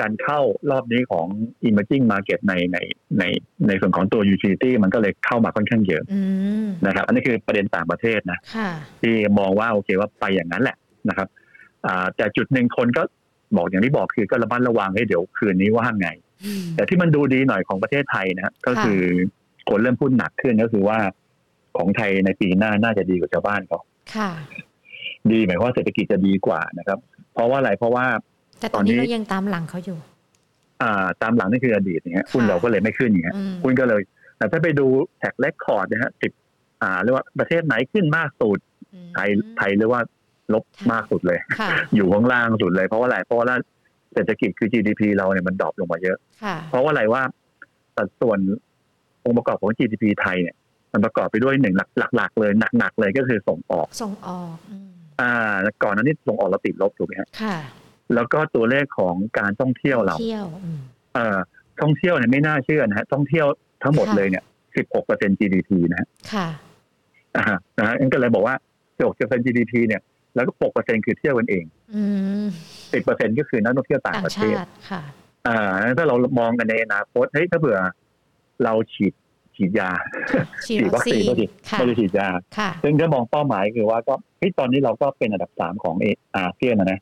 การเข้ารอบนี้ของ emerging market ในในในในส่วนของตัว equity มันก็เลยเข้ามาค่อนข้างเยอะอืมนะครับ อันนี้คือประเด็นต่างประเทศนะค่ะที่มองว่าโอเคว่าไปอย่างนั้นแหละนะครับอ่าแต่จุดหนึ่งคนก็บอกอย่างที่บอกคือก็ระมัดระวังให้เดี๋ยวคืนนี้ว่าไงอืมแต่ที่มันดูดีหน่อยของประเทศไทยนะฮะก็คือคนเริ่มพูดหนักขึ้นก็คือว่าของไทยในปีหน้าน่าจะดีกว่าชาวบ้านเขาค่ะดีหมายความว่าเศรษฐกิจจะดีกว่านะครับ เพราะว่าอะไรเพราะว่า แต่ตอนนี้ตอนนี้เรายังตามหลังเขาอยู่ อ่า ตามหลังนั่นคืออดีตเนี่ยฮะหุ้นค่ะเราก็เลยไม่ขึ้นอย่างเงี้ยอืมหุ้นก็เลย แต่ถ้าไปดู track record นะฮะสิบอ่าเรียกว่าประเทศไหนขึ้นมากสุดอืมไทยไทยเรียกว่าลบมากสุดเลยค่ะอยู่ข้างล่างสุดเลยเพราะว่าอะไรเพราะว่าเศรษฐกิจคือ GDP เราเนี่ยมัน drop ลงมาเยอะค่ะเพราะว่าอะไรว่าสัดส่วนองค์ประกอบของ GDP ไทยเนี่ย มันประกอบไปด้วยหนึ่งหลักหลักๆเลยหนักๆเลยก็คือส่งออก ส่งออกอืมอ่าก่อนนั้นนี่ส่งออกเราติดลบถูกไหมฮะค่ะ แล้วก็ตัวเลขของการท่องเที่ยวเราเที่ยวอืมเอ่อท่องเที่ยวเนี่ยไม่น่าเชื่อนะฮะท่องเที่ยวทั้งหมดค่ะเลยเนี่ย16เปอร์เซ็น GDP นะฮะค่ะอ่าฮะนะฮะงั้นก็เลยบอกว่า16เปอร์เซ็น GDP เนี่ยแล้วก็6เปอร์เซ็นคือเที่ยวกันเองอืม10เปอร์เซ็นก็คือนักท่องเที่ยวต่างต่างประเทศชาติค่ะอ่าถ้าเรามองกันในอนาคตเฮ้ยถ้าเผื่อเราฉีดฉีดยา ฉีดฉีดวัวัคซีนก็ฉีดค่ะไม่ได้ฉีดยาค่ะซึ่งถ้ามองเป้าหมายคือว่าก็เฮ้ยตอนนี้เราก็เป็นอันดับสามของเออาเซียนนะนะ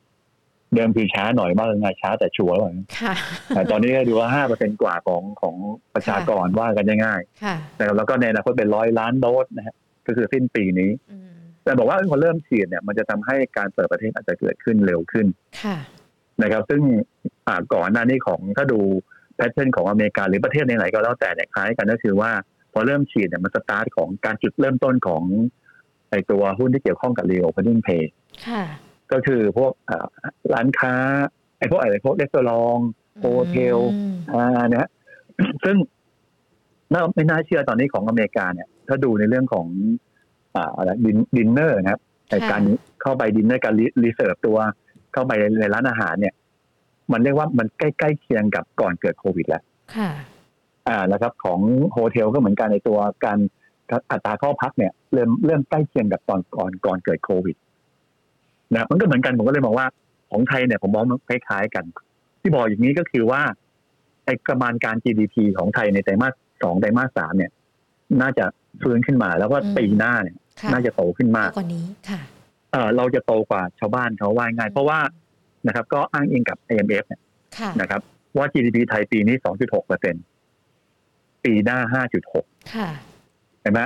เดิมคือช้าหน่อยมากเลยไงช้าแต่ชัวร์เลยค่ะแต่ตอนนี้ก็ดูว่าห้าเปอร์เซ็นกว่าของของประชากรว่ากันง่ายค่ะๆนะครับแล้วก็ในอนาคตเป็นร้อยล้านโดสนะฮะก็คือสิ้นปีนี้อืมแต่บอกว่าพอเริ่มฉีดเนี่ย มันจะทำให้การเปิดประเทศอาจจะเกิดขึ้นเร็วขึ้นค่ะนะครับ ซึ่งอ่าก่อนหน้านี้ของถ้าดู pattern ของอเมริกาหรือประเทศไหนๆก็แล้วแต่เนี่ยคล้ายกันก็คือว่าพอเริ่มฉีดเนี่ยมันสตาร์ทของการจุดเริ่มต้นของไอตัวหุ้นที่เกี่ยวข้องกับ reopening play ค่ะ ก็คือพวกอ่าร้านค้าไอ้พวกอะไรพวกรีสอร์ท hotel อืมอ่านะฮะซึ่งน่าไม่น่าเชื่อตอนนี้ของอเมริกาเนี่ย ถ้าดูในเรื่องของอ่าอะไรดินดินเนอร์นะครับในการเข้าไปดินเนอร์การ reserve ตัวเข้าไปในร้านอาหารเนี่ย มันเรียกว่ามันใกล้ๆเคียงกับก่อนเกิดโควิดแล้ว ค่ะ อ่าแล้วครับ ของโฮเทลก็เหมือนกันในตัวการอัตราเข้าพักเนี่ย เริ่มเริ่มใกล้เคียงกับตอนก่อนก่อนเกิดโควิด นะมันก็เหมือนกันผมก็เลยมองว่าของไทยเนี่ยผมมองมันคล้ายๆกัน ที่บอกอย่างนี้ก็คือว่าไอ้ประมาณการ GDP ของไทยในไตรมาสสองไตรมาสสามเนี่ย น่าจะฟื้นขึ้นมา แล้วก็อืมปีหน้าเนี่ยค่ะน่าจะโตขึ้นมามากกกว่านี้ค่ะเออเราจะโตกว่าชาวบ้านเขาว่าง่ายเพราะว่านะครับ ก็อ้างอิงกับ IMF เนี่ยค่ะนะครับ ว่า GDP ไทยปีนี้2.6เปอร์เซ็นปีหน้า5.6ค่ะเห็นไหม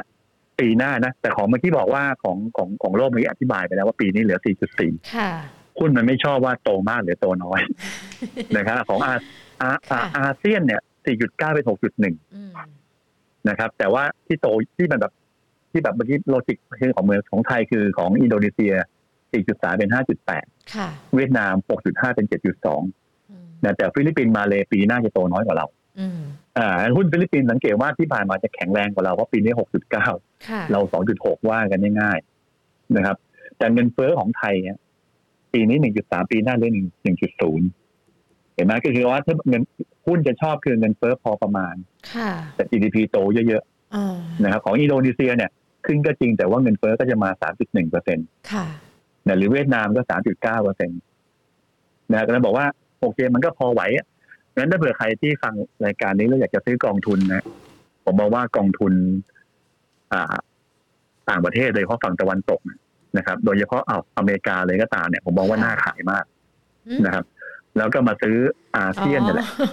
ปีหน้านะ แต่ของเมื่อกี้บอกว่าของของของโลกเมื่อกี้อธิบายไปแล้วว่าปีนี้เหลือ 4.4ค่ะหุ้นมันไม่ชอบว่าโตมากหรือโตน้อยนะครับของอาอาอาค่ะอาเซียนเนี่ย 4.9 เป็น 6.1อืมนะครับ แต่ว่าที่โตที่มันแบบที่แบบเมื่อกี้ logic คือของเมืองของไทยคือของอินโดนีเซีย 4.3 เป็น 5.8ค่ะเวียดนาม 6.5 เป็น 7.2อืมนะแต่ฟิลิปปินส์มาเลปีหน้าจะโตน้อยกว่าเรา อืมอ่าหุ้นฟิลิปปินส์สังเกตว่าที่ผ่านมาจะแข็งแรงกว่าเราเพราะปีนี้6.9ค่ะเรา2.6ว่ากันง่ายๆนะครับ แต่เงินเฟ้อของไทยเนี่ยปีนี้1.3ปีหน้าเหลือ1.0เห็นไหมก็คือว่าถ้าเงินหุ้นจะชอบคือเงินเฟ้อพอประมาณค่ะแต่ GDP โตเยอะอ่าๆนะครับของอินโดนีเซียเนี่ย ขึ้นก็จริงแต่ว่าเงินเฟ้อก็จะมา3.1เปอร์เซ็นต์ค่ะหรือเวียดนามก็3.9เปอร์เซ็นต์นะก็เลยบอกว่าโอเคมันก็พอไหวอะ งั้นถ้าเผื่อใครที่ฟังรายการนี้แล้วอยากจะซื้อกองทุนนะผมมองว่ากองทุน อ่า ต่างประเทศโดยเฉพาะฝั่งตะวันตกนะครับ โดยเฉพาะเอาอเมริกาเลยก็ตามเนี่ย ผมมองว่าค่ะน่าขายมากอืมนะครับ แล้วก็มาซื้ออาเซียนนี่แหละอ๋อ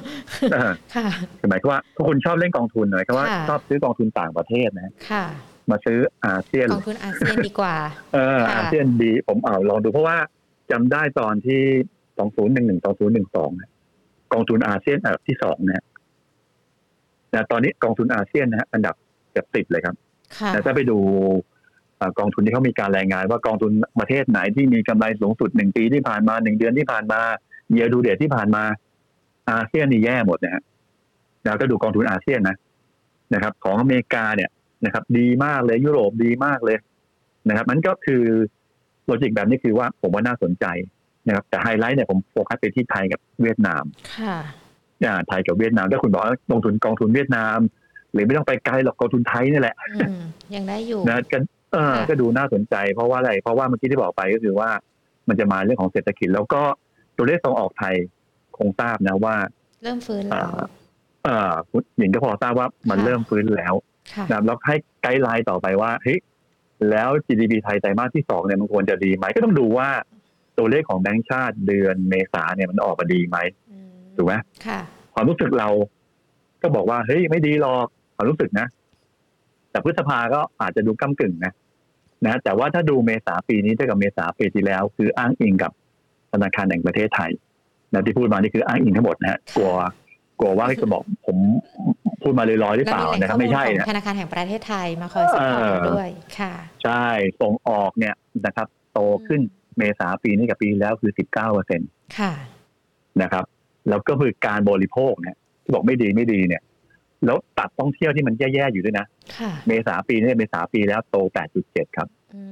เออค่ะคือหมายความว่าถ้าคุณชอบเล่นกองทุนหน่อยก็ว่าค่ะชอบซื้อกองทุนต่างประเทศนะค่ะ มาซื้ออาเซียนกองทุนอาเซียนดีกว่า เออค่ะอาเซียนดี ผมเอาลองดูเพราะว่าจำได้ตอนที่สองศูนย์หนึ่งหนึ่งสองศูนย์หนึ่งสอง กองทุนอาเซียนอันดับที่สองนะนะตอนนี้กองทุนอาเซียนนะฮะอันดับเกือบติดเลยครับค่ะแต่ถ้าไปดูเอ่อกองทุนที่เขามีการรายงาน ว่ากองทุนประเทศไหนที่มีกำไรสูงสุดหนึ่งปีที่ผ่านมาหนึ่งเดือนที่ผ่านมาyear to date ที่ผ่านมาอาเซียนนี่แย่หมดนะฮะแล้วก็ดูกองทุนอาเซียนนะนะครับ ของอเมริกาเนี่ยนะครับ ดีมากเลยยุโรปดีมากเลยนะครับ มันก็คือ logic แบบนี้คือว่าผมว่าน่าสนใจ นะครับแต่ไฮไลท์เนี่ยผมโฟกัสไปที่ไทยกับเวียดนามค่ะอ่าไทยกับเวียดนามถ้าคุณบอกว่าลงทุนกองทุนเวียดนาม หรือไม่ต้องไปไกลหรอกกองทุนไทยนี่แหละอืมยังได้อยู่นะก็เออค่ะก็ดูน่าสนใจ เพราะว่าอะไรเพราะว่าเมื่อกี้ที่บอกไปก็คือว่ามันจะมาเรื่องของเศรษฐกิจ แล้วก็ตัวเลขส่งออกไทยคคงทราบนะว่า เริ่มฟื้นแล้วเอ่อคุณหญิงก็พอทราบว่ามันค่ะเริ่มฟื้นแล้วค่ะนะครับแล้วให้ไกด์ไลน์ต่อไปว่าเฮ้ยแล้ว GDP ไทยไตรมาสที่สองเนี่ยมันควรจะดีไหมก็ต้องดูว่า ตัวเลขของแบงก์ชาติเดือนเมษาเนี่ยมันออกมาดีไหมอืมถูกไหมค่ะความรู้สึกเรา ก็บอกว่าเฮ้ยไม่ดีหรอกความรู้สึกนะ แต่พฤษภาก็อาจจะดูก้ากึ่งนะนะแต่ว่าถ้าดูเมษาปีนี้เท่ากับเมษาปีที่แล้ว คืออ้างอิงกับธนาคารแห่งประเทศไทยนะที่พูดมานี่คืออ้างอิงทั้งหมดนะฮะกลัวกลัวว่าจะบอกผมพูดมาลอยๆหรือเปล่าแล้วมีแหล่นะครับไม่ใช่ของนะธนาคารแห่งประเทศไทยมาคอย support เออด้วยค่ะ ใช่ส่งออกเนี่ยนะครับ โตขึ้น เมษาปีนี้กับปีที่แล้วคือ19เปอร์เซ็นต์ค่ะนะครับ แล้วก็คือการบริโภคเนี่ยที่บอกไม่ดีไม่ดีเนี่ย แล้วตัดท่องเที่ยวที่มันแย่ๆอยู่ด้วยนะค่ะเมษาปีนี้เมษาปีแล้วโต8.7ครับอื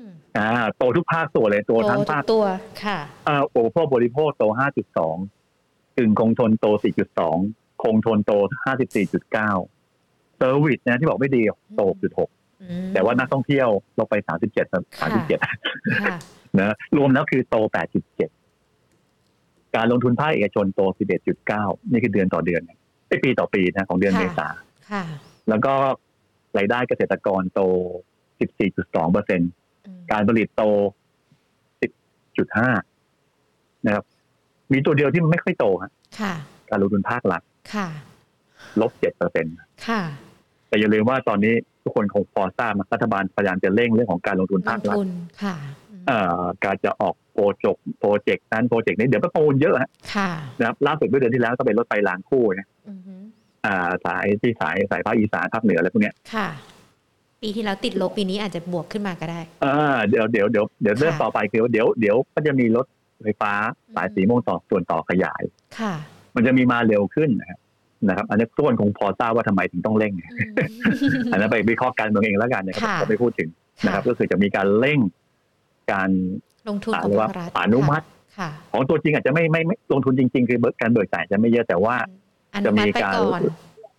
มอ่าโตทุกภาคส่วนเลยโตทั้งภาคทุกตัวค่ะอ่าอุปโภคบริโภคโต5.2กึ่งคงทนโต4.2คงทนโต54.9 service นะที่บอกไม่ดีโต6.6อืมแต่ว่านักท่องเที่ยวลงไป37 37ค่ะ นะรวมแล้วคือโต 8.7 การลงทุนภาคเอกชนโต 11.9 นี่คือเดือนต่อเดือนไอ้ปีต่อปีนะของเดือนค่ะเมษาค่ะแล้วก็รายได้เกษตรกรโต 14.2เปอร์เซ็นอืมการผลิตโต 10.5 นะครับ มีตัวเดียวที่มันไม่ค่อยโตฮะค่ะการลงทุนภาครัฐค่ะลบ 7เปอร์เซ็นต์ค่ะแต่อย่าลืมว่าตอนนี้ทุกคนคงพอทราบนะรัฐบาลพยายามจะเร่งเรื่องของการลงทุนภาครัฐ ลงทุนค่ะอืมเอ่อการจะออก project project นั้น project นี้เดี๋ยวก็ประมูลเยอะฮะค่ะนะครับล่าสุดเมื่อเดือนที่แล้วก็เป็นรถไฟรางคู่นะอือฮึอ่าสายที่สายสายภาคอีสานภาคเหนืออะไรพวกเนี้ยค่ะปีที่แล้วติดลบปีนี้อาจจะบวกขึ้นมาก็ได้อ่าเดี๋ยวเดี๋ยวเดี๋ยวเดี๋ยวเรื่องค่ะต่อไปคือว่าเดี๋ยวเดี๋ยวก็จะมีรถไฟฟ้าสายอืมสีม่วงต่อส่วนต่อขยาย ค่ะ มันจะมีมาเร็วขึ้นนะครับนะครับอันนี้ทุกคนคงพอทราบว่าทำไมถึงต้องเร่งอืมอันนั้นไปวิเคราะห์การเมืองเองแล้วกันนะครับค่ะผมไม่พูดถึงนะครับ ก็คือจะมีการเร่ง การลงทุนอ่าของเรียกว่าภาครัฐอนุมัติค่ะของตัวจริงอาจจะไม่ไม่ไม่ลงทุนจริง ๆ คือการเบิกจ่ายจะไม่เยอะแต่ว่าอนุมัติไปจะมีการก่อน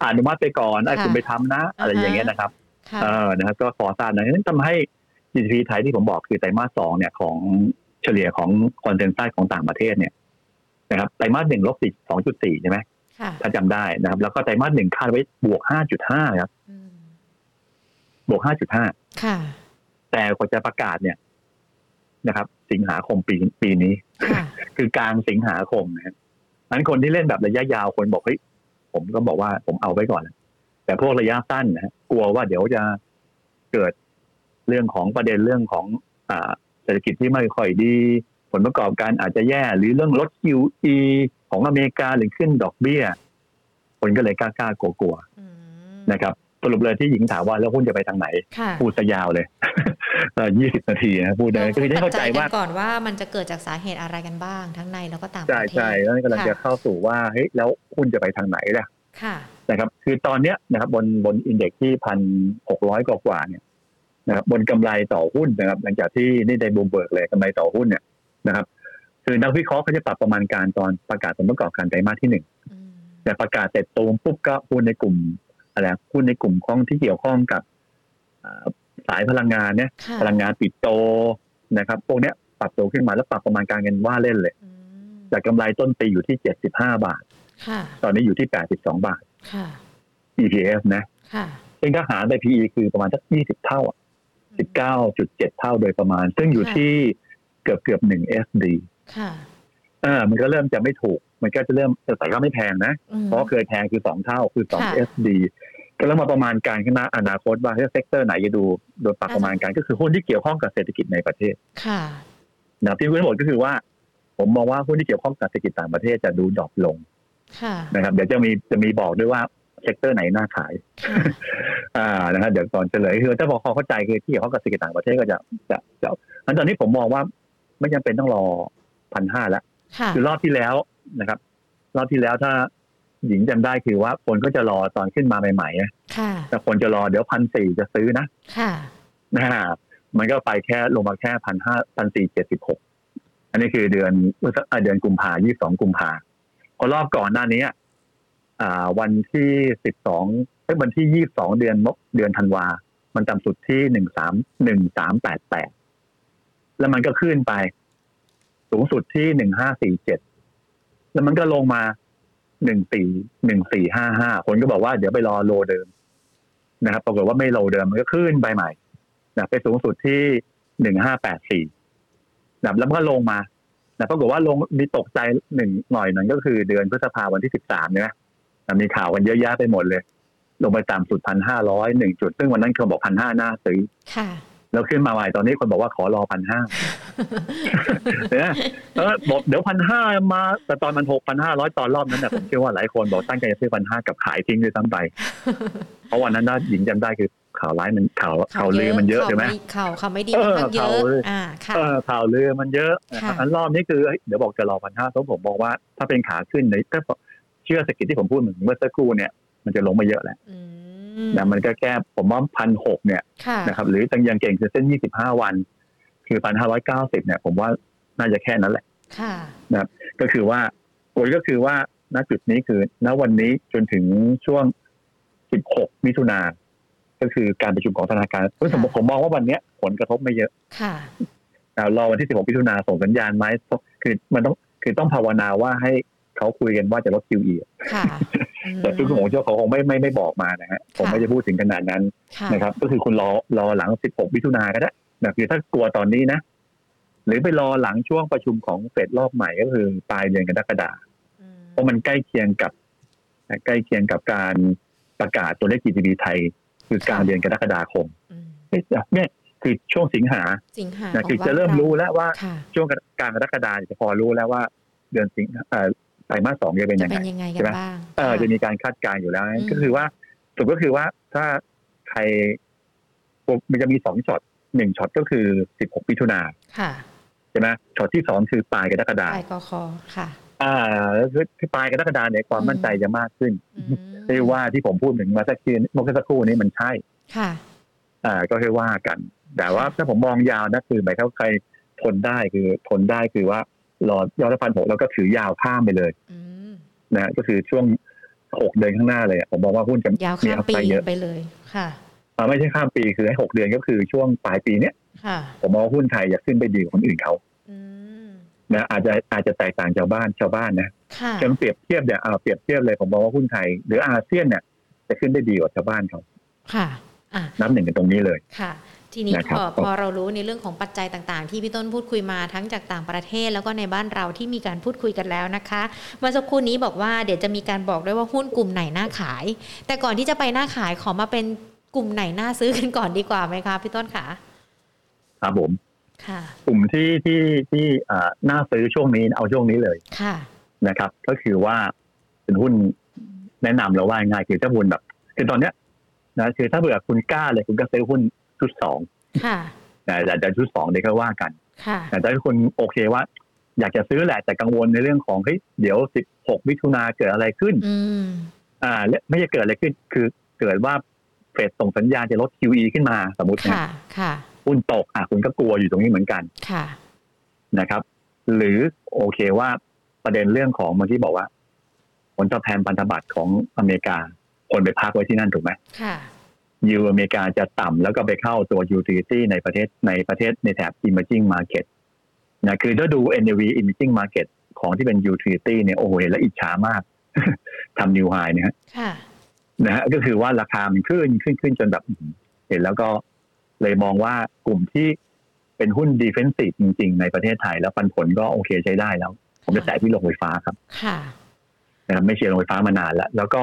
อนุมัติไปก่อนไอ้ค่ะคุณไปทำนะ อะไรอ่าฮะอย่างเงี้ยนะครับค่ะเออนะครับ ก็ขอทราบนะนั้นทำให้ GDP ไทยที่ผมบอกคือไตรมาสสองเนี่ยของเฉลี่ยของคอนเซนแซสของต่างประเทศเนี่ยนะครับไตรมาสหนึ่งลบสี่สองจุดสี่ใช่ไหมค่ะถ้าจำได้นะครับ แล้วก็ไตรมาสหนึ่งคาดไว้บวกห้าจุดห้าครับอืมบวกห้าจุดห้าค่ะแต่กว่าจะประกาศเนี่ย นะครับ สิงหาคมปีปีนี้ค่ะคือกลางสิงหาคมนะครับนั้นคนที่เล่นแบบระยะยาวคนบอกเฮ้ยผมก็บอกว่าผมเอาไว้ก่อนนะแต่พวกระยะสั้นนะฮะกลัวว่าเดี๋ยวจะเกิดเรื่องของประเด็นเรื่องของอ่าเศรษฐกิจที่ไม่ค่อยดี ผลประกอบการอาจจะแย่หรือเรื่องลด QE ของอเมริกาหรือขึ้นดอกเบี้ย คนก็เลยกล้าๆกลัวอืมๆนะครับ สรุปเลยที่หญิงถามว่าแล้วหุ้นจะไปทางไหนค่ะพูดซะยาวเลยยี่สิบนาทีนะพูดได้คือได้เข้าใจว่าปัจจัยกันก่อนว่ามันจะเกิดจากสาเหตุอะไรกันบ้างทั้งในแล้วก็ต่างประใช่เทศใช่แล้วกำลังจะค่เข้าสู่ว่าเฮ้ยแล้วหุ้นจะไปทางไหนล่ะค่ะนะครับคือตอนเนี้ยนะครับบนบน index ที่พันหกร้อยกว่าๆเนี่ยนะครับบนกำไรต่อหุ้นนะครับ หลังจากที่นี่ได้บูมเบิร์กเลยกำไรต่อหุ้นเนี่ยนะครับ คือนักวิเคราะห์เขาจะปรับประมาณการตอนประกาศผลประกอบการไตรมาสที่หนึ่งอืมแต่ประกาศเสร็จตูมปุ๊บก็หุ้นในกลุ่ม อะไรนะหุ้นในกลุ่มของที่เกี่ยวข้องกับอ่าสายพลังงานเนี่ยค่ะพลังงานปิดโตนะครับพวกเนี้ยปรับตัวขึ้นมาแล้วปรับประมาณการเงินว่าเล่นเลยอืมจากกำไรต้นปีอยู่ที่75บาทค่ะตอนนี้อยู่ที่82บาทค่ะ EPS นะค่ะซึ่งถ้าหารไป PE คือประมาณสัก20เท่าอะ19.7เท่าโดยประมาณ ซึ่งอยู่ที่เกือบเกือบ1 SD ค่ะอ่ามันก็เริ่มจะไม่ถูก มันก็จะเริ่มแต่ก็ไม่แพงนะอืมเพราะเคยแพงคือ2เท่าคือค่ะ2 SD ก็เริ่มมาประมาณการข้างหน้าอนาคตว่าเฮ้ย sector ไหนจะดูโดยปรับประมาณการก็คือหุ้นที่เกี่ยวข้องกับเศรษฐกิจในประเทศ ค่ะนะที่คุณทั้งหมดก็คือว่า ผมมองว่าหุ้นที่เกี่ยวข้องกับเศรษฐกิจต่างประเทศจะดู drop ลงค่ะนะครับ เดี๋ยวจะมีจะมีบอกด้วยว่าsector ไหนน่าขายค่ะอ่านะครับเดี๋ยวก่อนเฉลยคือถ้าพอเขาเข้าใจคือที่เกี่ยวข้องกับเศรษฐกิจต่างประเทศก็จะจะจะอันตอนนี้ผมมองว่าไม่จำเป็นต้องรอพันห้าแล้วค่ะคือรอบที่แล้วนะครับ รอบที่แล้วถ้า หญิงจำได้คือว่าคนก็จะรอตอนขึ้นมาใหม่ๆนะค่ะแต่คนจะรอเดี๋ยวพันสี่จะซื้อนะค่ะนะฮะมันก็ไปแค่ลงมาแค่พันห้าพันสี่เจ็ดสิบหกอันนี้คือเดือนเอ่อเดือนกุมภายี่สองกุมภาพอรอบก่อนหน้านี้อ่า วันที่สิบสองวันที่ยี่สองเดือนมกเดือนธันวา มันต่ำสุดที่หนึ่งสามหนึ่งสามแปดแปดแล้วมันก็ขึ้นไป สูงสุดที่หนึ่งห้าสี่เจ็ดแล้วมันก็ลงมา หนึ่งสี่หนึ่งสี่ห้าห้าคนก็บอกว่าเดี๋ยวไปรอโลเดิมนะครับ ปรากฏว่าไม่โลเดิมมันก็ขึ้นไปใหม่นะไปสูงสุดที่หนึ่งห้าแปดสี่นะแล้วมันก็ลงมานะปรากฏว่าลงมีตกใจหนึ่งหน่อยหนึ่งก็คือเดือนพฤษภาวันที่สิบสามเนี่ยนะมีข่าวกันเยอะแยะไปหมดเลย ลงไปต่ำสุดพันห้าร้อยหนึ่งจุด ซึ่งวันนั้นคนบอกพันห้าน่าซื้อค่ะ แล้วขึ้นมาใหม่ตอนนี้คนบอกว่าขอรอพันห้าเนี่ยเออบอกเดี๋ยวพันห้ามา แต่ตอนมันหกพันห้าร้อยตอนรอบนั้นเนี่ยผมเชื่อว่าหลายคนบอกตั้งใจจะซื้อพันห้ากับขายทิ้งด้วยซ้ำไป เพราะวันนั้นน่าหญิงจำได้คือข่าวร้ายมันข่าวข่าวลือมันเยอะใช่ไหมข่าวข่าวไม่ดีเออค่อนข้างเยข่าวอะลืออ่าค่ะเออข่าวลือมันเยอะค่ะอันรอบนี้คือเฮ้ยเดี๋ยวบอกจะรอพันห้าเพราะผมบอกว่าถ้าเป็นขาขึ้นในถ้าเชื่อ skill ที่ผมพูดเหมือนเมื่อสักครู่เนี่ยมันจะลงมาเยอะแหละอืม นะมันก็แก้ผมว่าพันหกเนี่ยค่ะนะครับ หรืออย่างเก่งคือเส้น25วัน คือ1,590เนี่ย ผมว่าน่าจะแค่นั้นแหละค่ะก็คือว่าผลก็คือว่าณจุดนี้คือณวันนี้จนถึงช่วง16มิถุนาก็คือการประชุมของธนาคารเพราะผมผมมองว่าวันเนี้ย ผลกระทบไม่เยอะ ค่ะอ่ารอวันที่16มิถุนาส่งสัญญาณไหมคือมันต้องคือต้องภาวนาว่าให้ เขาคุยกันว่าจะลด QE อะค่ะอืมแต่ทุกของเจ้าเขาคงไม่ไม่ไม่บอกมานะฮะผมค่ะไม่จะพูดถึงขนาดนั้นค่ะนะครับ ก็คือคุณรอรอหลัง 16มิถุนาก็ได้นะคือถ้ากลัวตอนนี้นะ หรือไปรอหลังช่วงประชุมของเฟดรอบใหม่ก็คือปลายเดือนกรกฎาคมอืมเพราะมันใกล้เคียงกับใกล้เคียงกับการประกาศตัวเลข GDP ไทย คือกลางเดือนกรกฎาคมอืมเนี่ยคือช่วงสิงหาสิงหานะขงคือจะเริ่มบ้านรู้แล้วว่าค่ะช่วงกลางกรกฎาคมจะพอรู้แล้วว่า เดือนสิงหาเอ่อ ไตรมาสสองจะเป็นจะยังไงเป็นยังไงกัใช่นไหมบ้างเออค่จะมีการคาดการณ์อยู่แล้วอืมก็คือว่าสรุปก็คือว่าถ้าใครมันจะมีสองช็อตหนึ่งช็อตก็คือสิบหกมิถุนาค่ะใช่ไหมช็อตที่สองคือปลายกรกฎาปคลามยกคอค่ะ อ่าแล้วคือปลายกรกฎาเนี่ยความอืมมั่นใจจะมากขึ้นอืมไม่ว่าที่ผมพูดถึงมาสักคืนเมื่อสักครู่นี้มันใช่ ค่ะ อ่า ก็แค่ว่ากัน แต่ว่าถ้าผมมองยาวนะคือหมายความว่าใครทนได้คือทนได้คือว่า รอยอดพันหกแล้วก็ถือยาวข้ามไปเลยอืมนะก็คือช่วงหกเดือนข้างหน้าเลยอะผมมองว่าหุ้นจะยาวมีข้ามอัพปีไซด์เยอะไปเลยค่ะอ่าไม่ใช่ข้ามปีคือให้หกเดือนก็คือช่วงปลายปีเนี้ยค่ะผมมองว่าหุ้นไทยจะขึ้นไปดีกว่าคนอื่นเขาอืมนะอาจจะอาจจะแตกต่างชาวบ้านชาวบ้านนะค่ะจะเปรียบเทียบเนี่ยอ่าเปรียบเทียบเลยผมมองว่าหุ้นไทย หรืออาเซียนเนี่ยจะขึ้นได้ดีกว่าชาวบ้านเขาค่ะอะนับหนึ่งกันตรงนี้เลยค่ะ ทีนี้นะพครับอผมพอเรารู้ในเรื่องของปัจจัยต่างๆ ที่พี่ต้นพูดคุยมาทั้งจากต่างประเทศ แล้วก็ในบ้านเราที่มีการพูดคุยกันแล้วนะคะเมื่อสักครู่นี้บอกว่าเดี๋ยวจะมีการบอกด้วยว่าหุ้นกลุ่มไหนน่าขาย แต่ก่อนที่จะไปน่าขายขอมาเป็นกลุ่มไหนน่าซื้อกันก่อนดีกว่าไหมคะพี่ต้นคะครับผมค่ะกลุ่มที่ที่ที่อ่าน่าซื้อช่วงนี้เอาช่วงนี้เลยค่ะนะครับ ก็คือว่าเป็นหุ้นแนะนำเราว่าง่ายคือถ้าหุ้นแบบคือตอนเนี้ยนะคือถ้าเบื่อคุณกล้าเลยคุณก็ซื้อหุ้น ชุดสองค่ะแต่แต่แต่ชุดสองเดี๋ยวก็ว่ากันค่ะแต่ถ้าคุณโอเคว่า อยากจะซื้อแหละแต่กังวลในเรื่องของเฮ้ยเดี๋ยว16มิถุนาเกิดอะไรขึ้นอืมอ่าและไม่ใช่เกิดอะไรขึ้น คือเกิดว่าเฟดส่งสัญญาณจะลด QE ขึ้นมาสมมตินะค่ะค่ะหุ้นตกอะคุณก็กลัวอยู่ตรงนี้เหมือนกันค่ะนะครับ หรือโอเคว่าประเด็นเรื่องของเมื่อกี้บอกว่า ผลตอบแทนพันธบัตรของอเมริกาคนไปพักไว้ที่นั่นถูกไหมค่ะ ยูอเมริกาจะต่ำแล้วก็ไปเข้าตัว utility ในประเทศในประเทศในแถบ emerging market นะคือถ้าดู NAV emerging market ของที่เป็น utility เนี่ยโอ้โหเห็นแล้วอิจฉามากทำ new high เนี่ยฮะค่ะนะฮะก็คือว่าราคามันขึ้นขึ้นขึ้นจนแบบอื้อหือเห็นแล้วก็เลยมองว่ากลุ่มที่เป็นหุ้น defensive จริง ๆ ในประเทศไทย แล้วปันผลก็โอเคใช้ได้แล้ว ผมจะแตะที่โรงไฟฟ้าครับ ค่ะนะครับไม่เชียร์โรงไฟฟ้ามานานแล้ว แล้วก็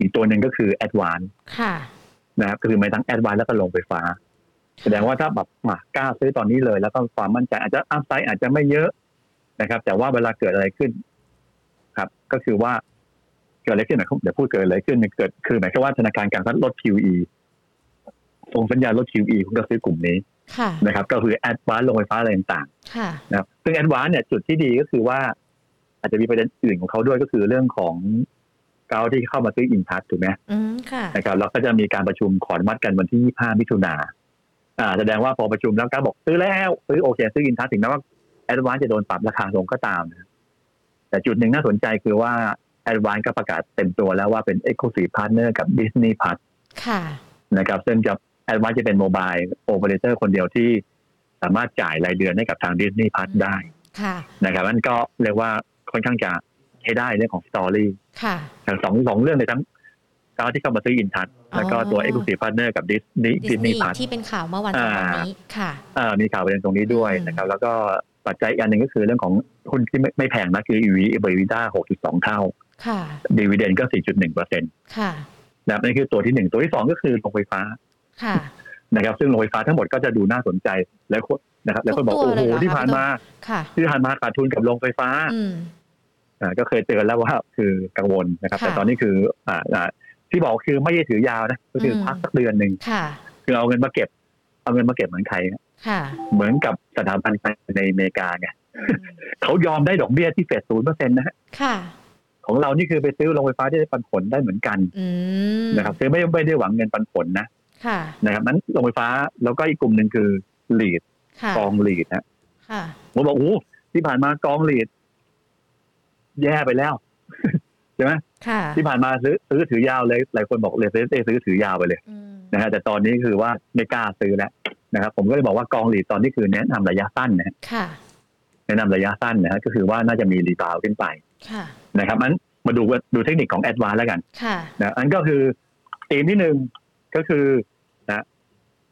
อีกตัวหนึ่งก็คือ advance ค่ะ นะครับก็คือไม่ทั้ง advance แล้วก็โรงไฟฟ้า แสดงว่าถ้าแบบมากล้าซื้อตอนนี้เลย แล้วก็ความมั่นใจอาจจะอัพไซด์อาจจะไม่เยอะนะครับ แต่ว่าเวลาเกิดอะไรขึ้น ครับ ก็คือว่าเกิดอะไรขึ้นหมายความเดี๋ยวพูดเกิดอะไรขึ้นเกิดคือหมายความว่าธนาคารกลางเขาลด QE ส่งสัญญาณลด QE คุณก็ซื้อกลุ่มนี้ค่ะนะครับ ก็คือ advance โรงไฟฟ้าอะไรต่างค่ะๆนะครับซึ่ง advance เนี่ยจุดที่ดีก็คือว่า อาจจะมีประเด็นอื่นของเขาด้วยก็คือเรื่องของ เกาที่เข้ามาซื้ออินทัศถูกไหมอืมค่ะนะครับแล้วก็จะมีการประชุมขออนุมัติกันวันที่ 25 มิถุนาอ่าแสดงว่าพอประชุมแล้วก็บอกซื้อแล้วซื้อโอเคซื้ออินทัชถึงแม้ว่า Advance จะโดนปรับราคาลงก็ตามนะแต่จุดหนึ่งน่าสนใจคือว่า Advance ก็ประกาศเต็มตัวแล้วว่าเป็น Exclusive Partner กับ Disney Plus ค่ะนะครับซึ่งจะ Advance จะเป็น mobile operator คนเดียวที่สามารถจ่ายรายเดือนให้กับทาง Disney Plus ได้ค่ะนะครับนั่นก็เรียกว่าค่อนข้างจะ ให้ได้เรื่องของ story ค่ะทั้งสองสองเรื่องเลยทั้งการที่เข้ามาซื้ออินทัชแล้วก็ตัวอ๋อ exclusive partner กับ Disney Disney Plus ที่เป็นข่าวเมื่อวันสองวันนี้ค่ะอ่ามีข่าวประเด็นตรงนี้ด้วยอืมนะครับ แล้วก็ปัจจัยอีกอันหนึ่งก็คือเรื่องของหุ้นที่ไม่ไม่แพงนะคือ EV เบวิด้า6.2 เท่าค่ะ dividend ก็ 4.1เปอร์เซ็นต์ค่ะนะครับนี่คือตัวที่หนึ่งตัวที่สองก็คือโรงไฟฟ้าค่ะนะครับ ซึ่งโรงไฟฟ้าทั้งหมดก็จะดูน่าสนใจแล้วคนนะครับ แล้วคนบอกทุกตัวโอ้เลยโหเหรอคะที่ผ่านมาค่ะที่ผ่านมาขาดทุนกับโรงไฟฟ้าอืมอ่า ก็เคยเตือนแล้วว่าคือกังวลนะครับค่ะแต่ตอนนี้คืออ่าอ่าที่บอกคือไม่ได้ถือยาวนะก็คืออมพักสักเดือนหนึ่งค่ะคือเอาเงินมาเก็บ เอาเงินมาเก็บเหมือนใครนะค่ะเหมือนกับสถาบันการเงินในอเมริกาไงเขายอมได้ดอกเบี้ยที่เฟดศูนย์เปอร์เซ็นต์นะฮะค่ะของเรานี่คือไปซื้อโรงไฟฟ้าที่ได้ปันผลได้เหมือนกันอืมนะครับซื้อไม่ไม่ได้หวังเงินปันผลนะค่ะนะครับนั้นโรงไฟฟ้าแล้วก็อีกกลุ่มหนึ่งคือ REIT ค่ะกอง REIT นะค่ะผมบอกโอ้ที่ผ่านมากอง REIT แย่ไปแล้วใช่ไหมค่ะที่ผ่านมาซื้อซื้อถือยาวเลย หลายคนบอกเลยซื้อซื้อถือยาวไปเลยอืมนะฮะแต่ตอนนี้คือว่าไม่กล้าซื้อแล้วนะครับ ผมก็เลยบอกว่ากอง REIT ตอนนี้คือแนะนำระยะสั้นนะฮะค่ะแนะนำระยะสั้นนะฮะก็คือว่าน่าจะมี rebound ขึ้นไปค่ะนะครับอันมาดูดูเทคนิคของ Advance แล้วกันค่ะนะอันก็คือธีมที่หนึ่งก็คือนะ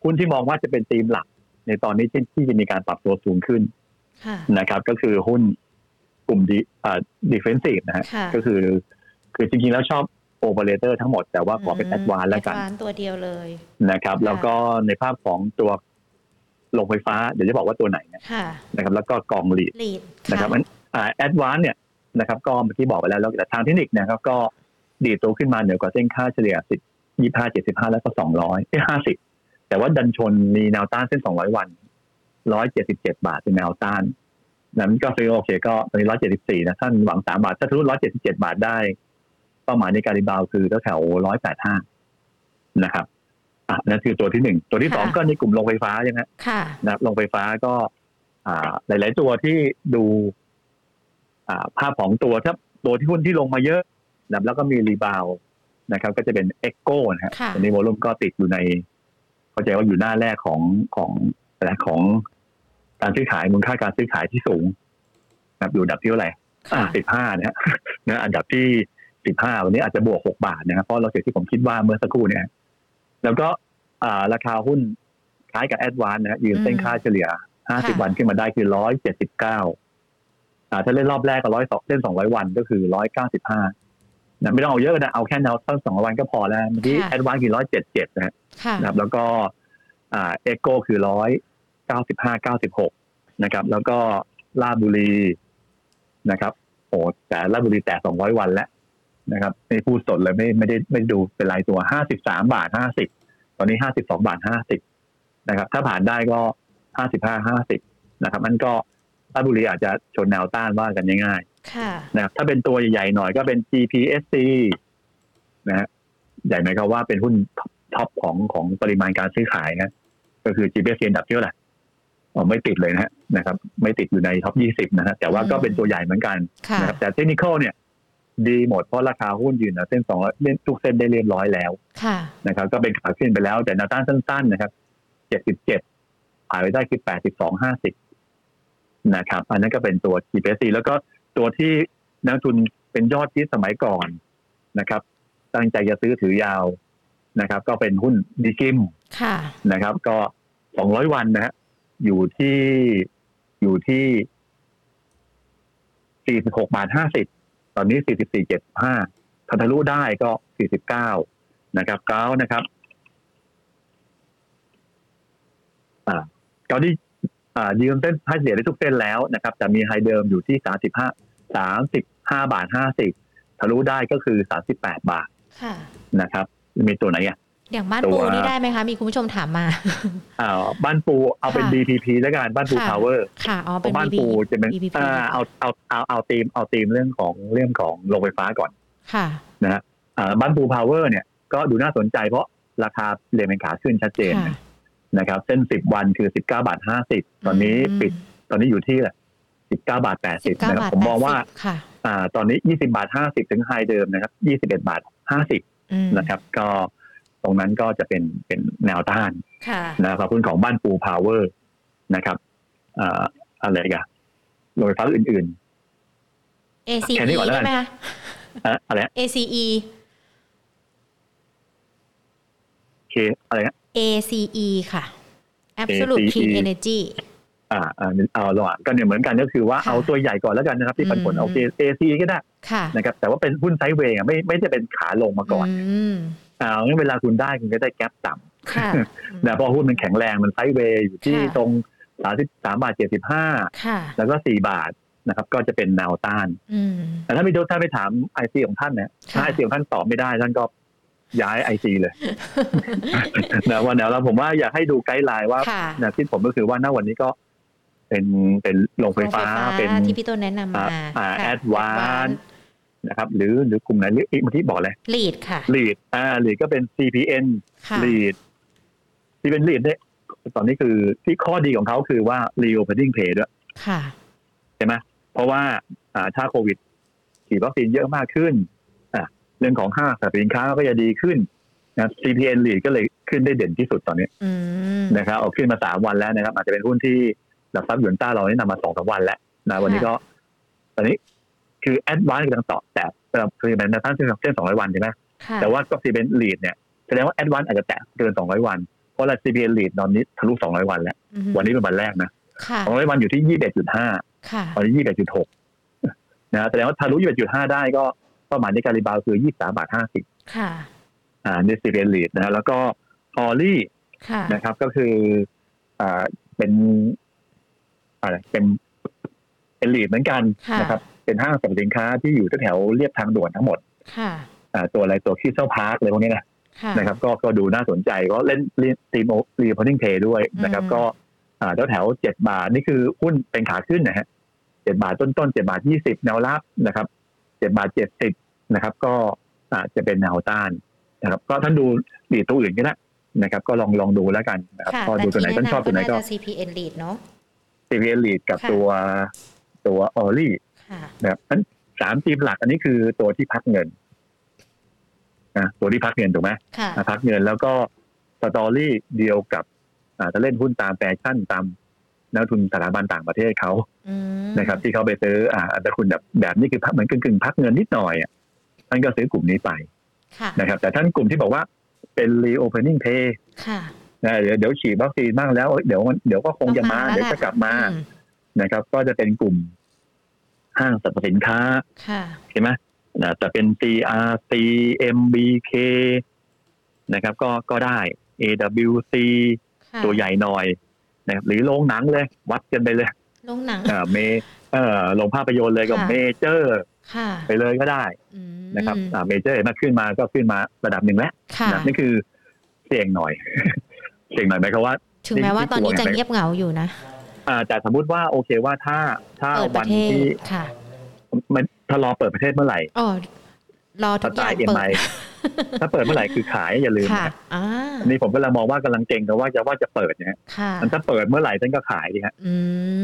หุ้นที่มองว่าจะเป็นธีมหลัก ในตอนนี้ที่ที่จะมีการปรับตัวสูงขึ้นค่ะนะครับ ก็คือหุ้น กลุ่มดีอ่า defensive นะฮะค่ะก็คือ คือจริงๆแล้วชอบโอเปอเรเตอร์ทั้งหมดแต่ว่าขอเป็น Advance แล้วกัน Advanceตัวเดียวเลยนะครับค่ะแล้วก็ในภาพของตัวโรงไฟฟ้า เดี๋ยวจะบอกว่าตัวไหนนะค่ะนะครับ แล้วก็กอง REIT REITนะครับมัน Advance เนี่ยนะครับก็เมื่อกี้บอกไปแล้วแล้วแต่ทางเทคนิคนะครับ ก็ดีดตัวขึ้นมาเหนือกว่าเส้นค่าเฉลี่ยสิบยี่ห้าเจ็ดสิบห้าแล้วก็สองร้อยห้าสิบแต่ว่าดันชนมีแนวต้านเส้นสองร้อยวันร้อยเจ็ดสิบเจ็ดบาทเป็นแนวต้าน นั้นก็ซื้อโอเค ก็ตอนนี้ร้อยเจ็ดสิบสี่นะท่านหวังสามบาท ถ้าทะลุร้อยเจ็ดสิบเจ็ดบาทได้ เป้าหมายในการ rebound คือแถวร้อยแปดห้านะครับอะนั่นคือตัวที่หนึ่งตัวที่สองก็ในกลุ่มโรงไฟฟ้าใช่ไหมค่ะนะครับโรงไฟฟ้าก็อ่า หลาย ๆ ตัวที่ดู อ่า ภาพของตัวถ้าตัวที่หุ้นที่ลงมาเยอะนะครับแล้วก็มี rebound นะครับ ก็จะเป็น EGCO นะฮะค่ะอันนี้ volume ก็ติดอยู่ในเข้าใจว่าอยู่หน้าแรกของของอะไรของ การซื้อขายมูลค่าการซื้อขายที่สูงนะครับอยู่อันดับที่เท่าไหร่ค่ะสิบห้านะฮะนะอันดับที่สิบห้าวันนี้อาจจะบวกหกบาทนะครับเพราะเราเสียที่ผมคิดว่าเมื่อสักครู่เนี่ย แล้วก็อ่าราคาหุ้นคล้ายกับ Advance นะฮะยืนเส้นค่าเฉลี่ยห้าสิบค่ะวันขึ้นมาได้คือร้อยเจ็ดสิบเก้าอ่าถ้าเล่นรอบแรกก็ร้อยสองเล่นสองร้อยวันก็คือร้อยเก้าสิบห้านะไม่ต้องเอาเยอะนะเอาแค่แนวต้านสองร้อยวันก็พอแล้วเมื่อกี้ Advance คือร้อยเจ็ดเจ็ดนะฮะค่ะนะครับ แล้วก็อ่า EGCO คือร้อย เก้าสิบห้าเก้าสิบหกนะครับ แล้วก็ราชบุรีนะครับโอ้แต่ราชบุรีแตะสองร้อยวันแล้วนะครับไม่พูดสดเลยไม่ไม่ได้ไม่ได้ดูเป็นรายตัวห้าสิบสามบาทห้าสิบตอนนี้ห้าสิบสองบาทห้าสิบนะครับ ถ้าผ่านได้ก็ห้าสิบห้าห้าสิบนะครับ มันก็ลาดบุรีอาจจะชนแนวต้านว่ากันง่ายค่ะๆนะครับถ้าเป็นตัวใหญ่ๆหน่อยก็เป็น GPSC นะฮะใหญ่ไหมครับว่าเป็นหุ้นท็อปของของปริมาณการซื้อขายนะ ก็คือ GPSC อันดับที่เท่าไหร่อ๋อ ไม่ติดเลยนะฮะนะครับ ไม่ติดอยู่ในท็อป20นะฮะแต่ว่าก็เป็นตัวใหญ่เหมือนกันค่ะนะครับแต่เทคนิคเนี่ย ดีหมดเพราะราคาหุ้นยืนนะเส้นสองเล่นทุกเส้นได้เรียบร้อยแล้วค่ะนะครับ ก็เป็นขาขึ้นไปแล้ว แต่แนวต้านสั้น ๆ นะครับ77ผ่านไปได้คือ82 50นะครับ อันนั้นก็เป็นตัว GPSC แล้วก็ตัวที่นักทุนเป็นยอดที่สมัยก่อนนะครับ ตั้งใจจะซื้อถือยาวนะครับ ก็เป็นหุ้นดีกิมค่ะนะครับ ก็สองร้อยวันนะฮะ อยู่ที่อยู่ที่สี่สิบหกบาทห้าสิบตอนนี้สี่สิบสี่เจ็ดห้าถ้าทะลุได้ก็สี่สิบเก้านะครับเก้านะครับ อ่าเก้าที่อ่ายืมเส้นให้เสียได้ทุกเส้นแล้วนะครับ แต่มีไฮเดิมอยู่ที่สามสิบห้าสามสิบห้าบาทห้าสิบทะลุได้ก็คือสามสิบแปดบาทค่ะนะครับ มีตัวไหนอะ อย่างบ้านตัวปูนี่ได้ไหมคะ มีคุณผู้ชมถามมาอ่าบ้านปูเอาเป็นค่ะ BPP แล้วกันบ้านปูค่ะพาวเวอร์ค่ะอ๋อเป็นบ้าน BB ปูจะเป็น BPP อ่าเอาเอาเอาเอาธีมเอาธีมเรื่องของเรื่องของโรงไฟฟ้าก่อนค่ะนะฮะอ่าบ้านปูพาวเวอร์เนี่ยก็ดูน่าสนใจเพราะราคาเรียนเป็นขาขึ้นชัดเจนค่ะนะครับเส้นสิบวันคือสิบเก้าบาทห้าสิบตอนนี้ปิดตอนนี้อยู่ที่สิบเก้าบาทแปดสิสิบบเก้านะครับบาทผมมองว่าแปดสิบค่ะอ่า ตอนนี้ยี่สิบาทห้าสิบถึง high เดิมนะครับยี่สิบเอ็ดบาทห้าสิบอืมนะครับ ก็ต รงนั้นก็จะเป็นเป็นแนวต้านค่ะนะครับหุ้นของบ้านปูพาวเวอร์นะครับอ่าอะไรกันโรงไฟฟ้าอื่น ACE แค่นี้ก่อนแล้วกันได้ไหมคะอะอะไรนะ ACE เคอะไรนะ ACE ค่ะ Absolute ACE Clean Energy อ่าอ่าเอาระหว่างก็เนี่ยเหมือนกันก็คือว่าค่ะเอาตัวใหญ่ก่อนแล้วกันนะครับ ที่ปันผลอืมโอเค ACE ก็ได้ค่ะนะครับแต่ว่าเป็นหุ้น sideway อะไม่ไม่ได้เป็นขาลงมาก่อนม อ่างั้นเวลาคุณได้คุณก็ได้ gap ต่ำค่ะนะเพราะหุ้นมันแข็งแรงมัน sideway อยู่ที่ค่ะตรงสามสิบสามบาทเจ็ดสิบห้าค่ะแล้วก็สี่บาทนะครับ ก็จะเป็นแนวต้านอืมแต่ถ้าพี่ดูถ้าไปถาม IC ของท่านเนี่ยถ้าค่ะไอซีของท่านตอบไม่ได้ท่านก็ย้าย IC เลยนะว่าแนวแล้วผมว่าอยากให้ดู guideline ว่าค่ะแนวคิดผมก็คือว่าณวันนี้ก็เป็นเป็นโรงไฟฟ้าโรงไฟเป็นที่พี่ต้นแนะนำมาอ่าค่ะแอดวาน นะครับหรือหรือกลุ่มไหนหรืออีกเมื่อกี้บอกเลยลีดค่ะลีดอ่าลีดก็เป็น CPN ค่ะลีดที่เป็นลีดเนี่ยตอนนี้คือที่ข้อดีของเขาคือว่า reopening pay ด้วยค่ะใช่ไหมเพราะว่าอ่าถ้าโควิดฉีดวัคซีนเยอะมากขึ้นอะเรื่องของห้างสรรพสินค้าก็จะดีขึ้นนะ CPN ลีดก็เลยขึ้นได้เด่นที่สุดตอนนี้อืมนะครับเอาขึ้นมาสามวันแล้วนะครับ อาจจะเป็นหุ้นที่หลักทรัพย์หยวนต้าเราแนะนำมาสองสามวันแล้วนะวันนี้ก็ ตอนนี้ คือแอดวานซ์กำลังต่อแต่คือเป็นแนวต้านเส้นเส้นสองร้อยวันใช่ไหมค่ะแต่ว่าก็ CPN REIT เนี่ยแสดงว่าแอดวานซ์อาจจะแตะเกินสองร้อยวัน เพราะว่า CPN REIT ตอนนี้ทะลุสองร้อยวันแล้วอืมวันนี้เป็นวันแรกนะค่ะสองร้อยวันอยู่ที่ยี่สิบเอ็ดจุดห้าค่ะตอนนี้ยี่สิบเอ็ดจุดหกนะแสดงว่าทะลุยี่สิบเอ็ดจุดห้าได้ก็เป้าหมายในการ rebound คือยี่สามบาทห้าสิบค่ะอ่าใน CPN REIT นะฮะแล้วก็ ALLY ค่ะนะครับก็คืออ่าเป็นอะไรเป็นเป็น REIT เหมือนกันค่ะนะครับ เป็นห้างสรรพสินค้าที่อยู่แถวๆเลียบทางด่วนทั้งหมดค่ะอ่าตัวอะไรตัว Crystal Park อะไรพวกนี้นะค่ะนะครับ ก็ก็ดูน่าสนใจก็เล่น theme reopening play ด้วยนะครับอืมก็อ่าแถวแถวเจ็ดบาทนี่คือหุ้นเป็นขาขึ้นนะฮะเจ็ดบาทต้นๆเจ็ดบาทยี่สิบแนวรับนะครับเจ็ดบาทเจ็ดสิบนะครับ ก็อาจจะเป็นแนวต้านนะครับ ก็ท่านดู REIT ตัวอื่นก็ได้นะครับ ก็ลองลองดูแล้วกันนะครับค่ะก็ดูตัวไหนท่านชอบตัวไหนก็อาจจะ CPN REIT เนาะ CPN REIT กับค่ะตัวตัว ALLY ค่ะ นะครับนั้นสามธีมหลักอันนี้คือตัวที่พักเงินนะตัวที่พักเงินถูกไหมค่ะอะพักเงินแล้วก็ story เดียวกับอ่าจะเล่นหุ้นตามแฟชั่นตามนักลงทุนสถาบันต่างประเทศเขาอืมนะครับ ที่เขาไปซื้ออ่าอันตรคุณแบบแบบนี้คือพักเหมือนกึ่งๆพักเงินนิดหน่อยอะท่านก็ซื้อกลุ่มนี้ไปค่ะนะครับ แต่ท่านกลุ่มที่บอกว่าเป็น reopening pay ค่ะนะเดี๋ยวเดี๋ยวฉีดวัคซีนบ้างแล้ว เดี๋ยวมันเดี๋ยวก็คงจะมาต้องมาแล้วเดี๋ยวจะกลับมาอืมนะครับ ก็จะเป็นกลุ่ม ห้างสรรพสินค้าค่ะใช่ไหมนะแต่เป็น CRC MBK นะครับ ก็ก็ได้ AWC ค่ะตัวใหญ่หน่อยนะครับหรือโรงหนังเลย วัดกันไปเลยโรงหนังอ่าเมเอ่อโรงภาพยนตร์เลยกับค่ะเมเจอร์ค่ะไปเลยก็ได้อืมนะครับอ่าเมเจอร์มาขึ้นมาก็ขึ้นมาระดับหนึ่งแล้วค่ะนะนี่คือเสี่ยงหน่อย เสี่ยงหน่อยไหมครับว่า ถึงแม้ว่าตอนนี้จะเงียบเหงาอยู่นะอ่า แต่สมมุติว่าโอเคว่าถ้าถ้าเปิดปวัระนเทศวันที่ค่ะมันถ้ารอเปิดประเทศเมื่อไหร่อ๋อรอสทุกอไตย่างล์เอ็มเปิไอดถ้าเปิดเมื่อไหร่คือขายอย่าลืมค่ะนะอ่าอันนี่ผมก็เลยมองว่ากำลังเก่งกันว่าจะว่าจะเปิดเนี่ยค่ะมันถ้าเปิดเมื่อไหร่ท่านก็ขายดีฮะอื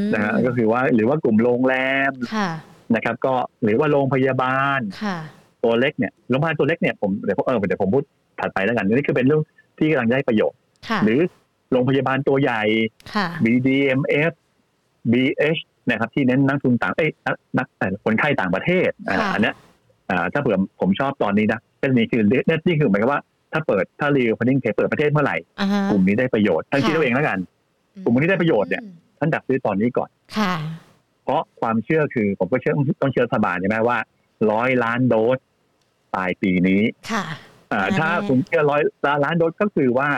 มนะฮะก็คือว่าหรือว่ากลุ่มโรงแรมค่ะนะครับ ก็หรือว่าโรงพยาบาลค่ะตัวเล็กเนี่ยโรงพยาบาลตัวเล็กเนี่ยผมเดี๋ยวผมเออเดี๋ยวผมพูดถัดไปแล้วกันนี่คือเป็นเรื่องที่กำลังได้ประโยชน์ค่ะหรือ โรงพยาบาลตัวใหญ่ค่ะ BDMF BH นะครับ ที่เน้นนักทุนต่างเอ้ยนักนักเอ่อคนไข้ต่างประเทศอ่าค่ะอันเนี้ยอ่าถ้าเผื่อผมชอบตอนนี้นะเป็นนี่คือเนี่ยนี่คือหมายความว่าถ้าเปิดถ้า reopening pay เปิดประเทศเมื่อไหร่อ่าฮะกลุ่มนี้ได้ประโยชน์ท่านค่ะคิดเอาเองแล้วกัน กลุ่มที่ได้ประโยชน์เนี่ยอืมท่านดักซื้อตอนนี้ก่อนค่ะเพราะความเชื่อคือผมก็เชื่อต้องเชื่อรัฐบาลใช่ไหมว่าร้อยล้านโดสปลายปีนี้ ค่ะอ่าแน่ๆถ้าคุณเชื่อร้อยล้านโดสก็คือว่า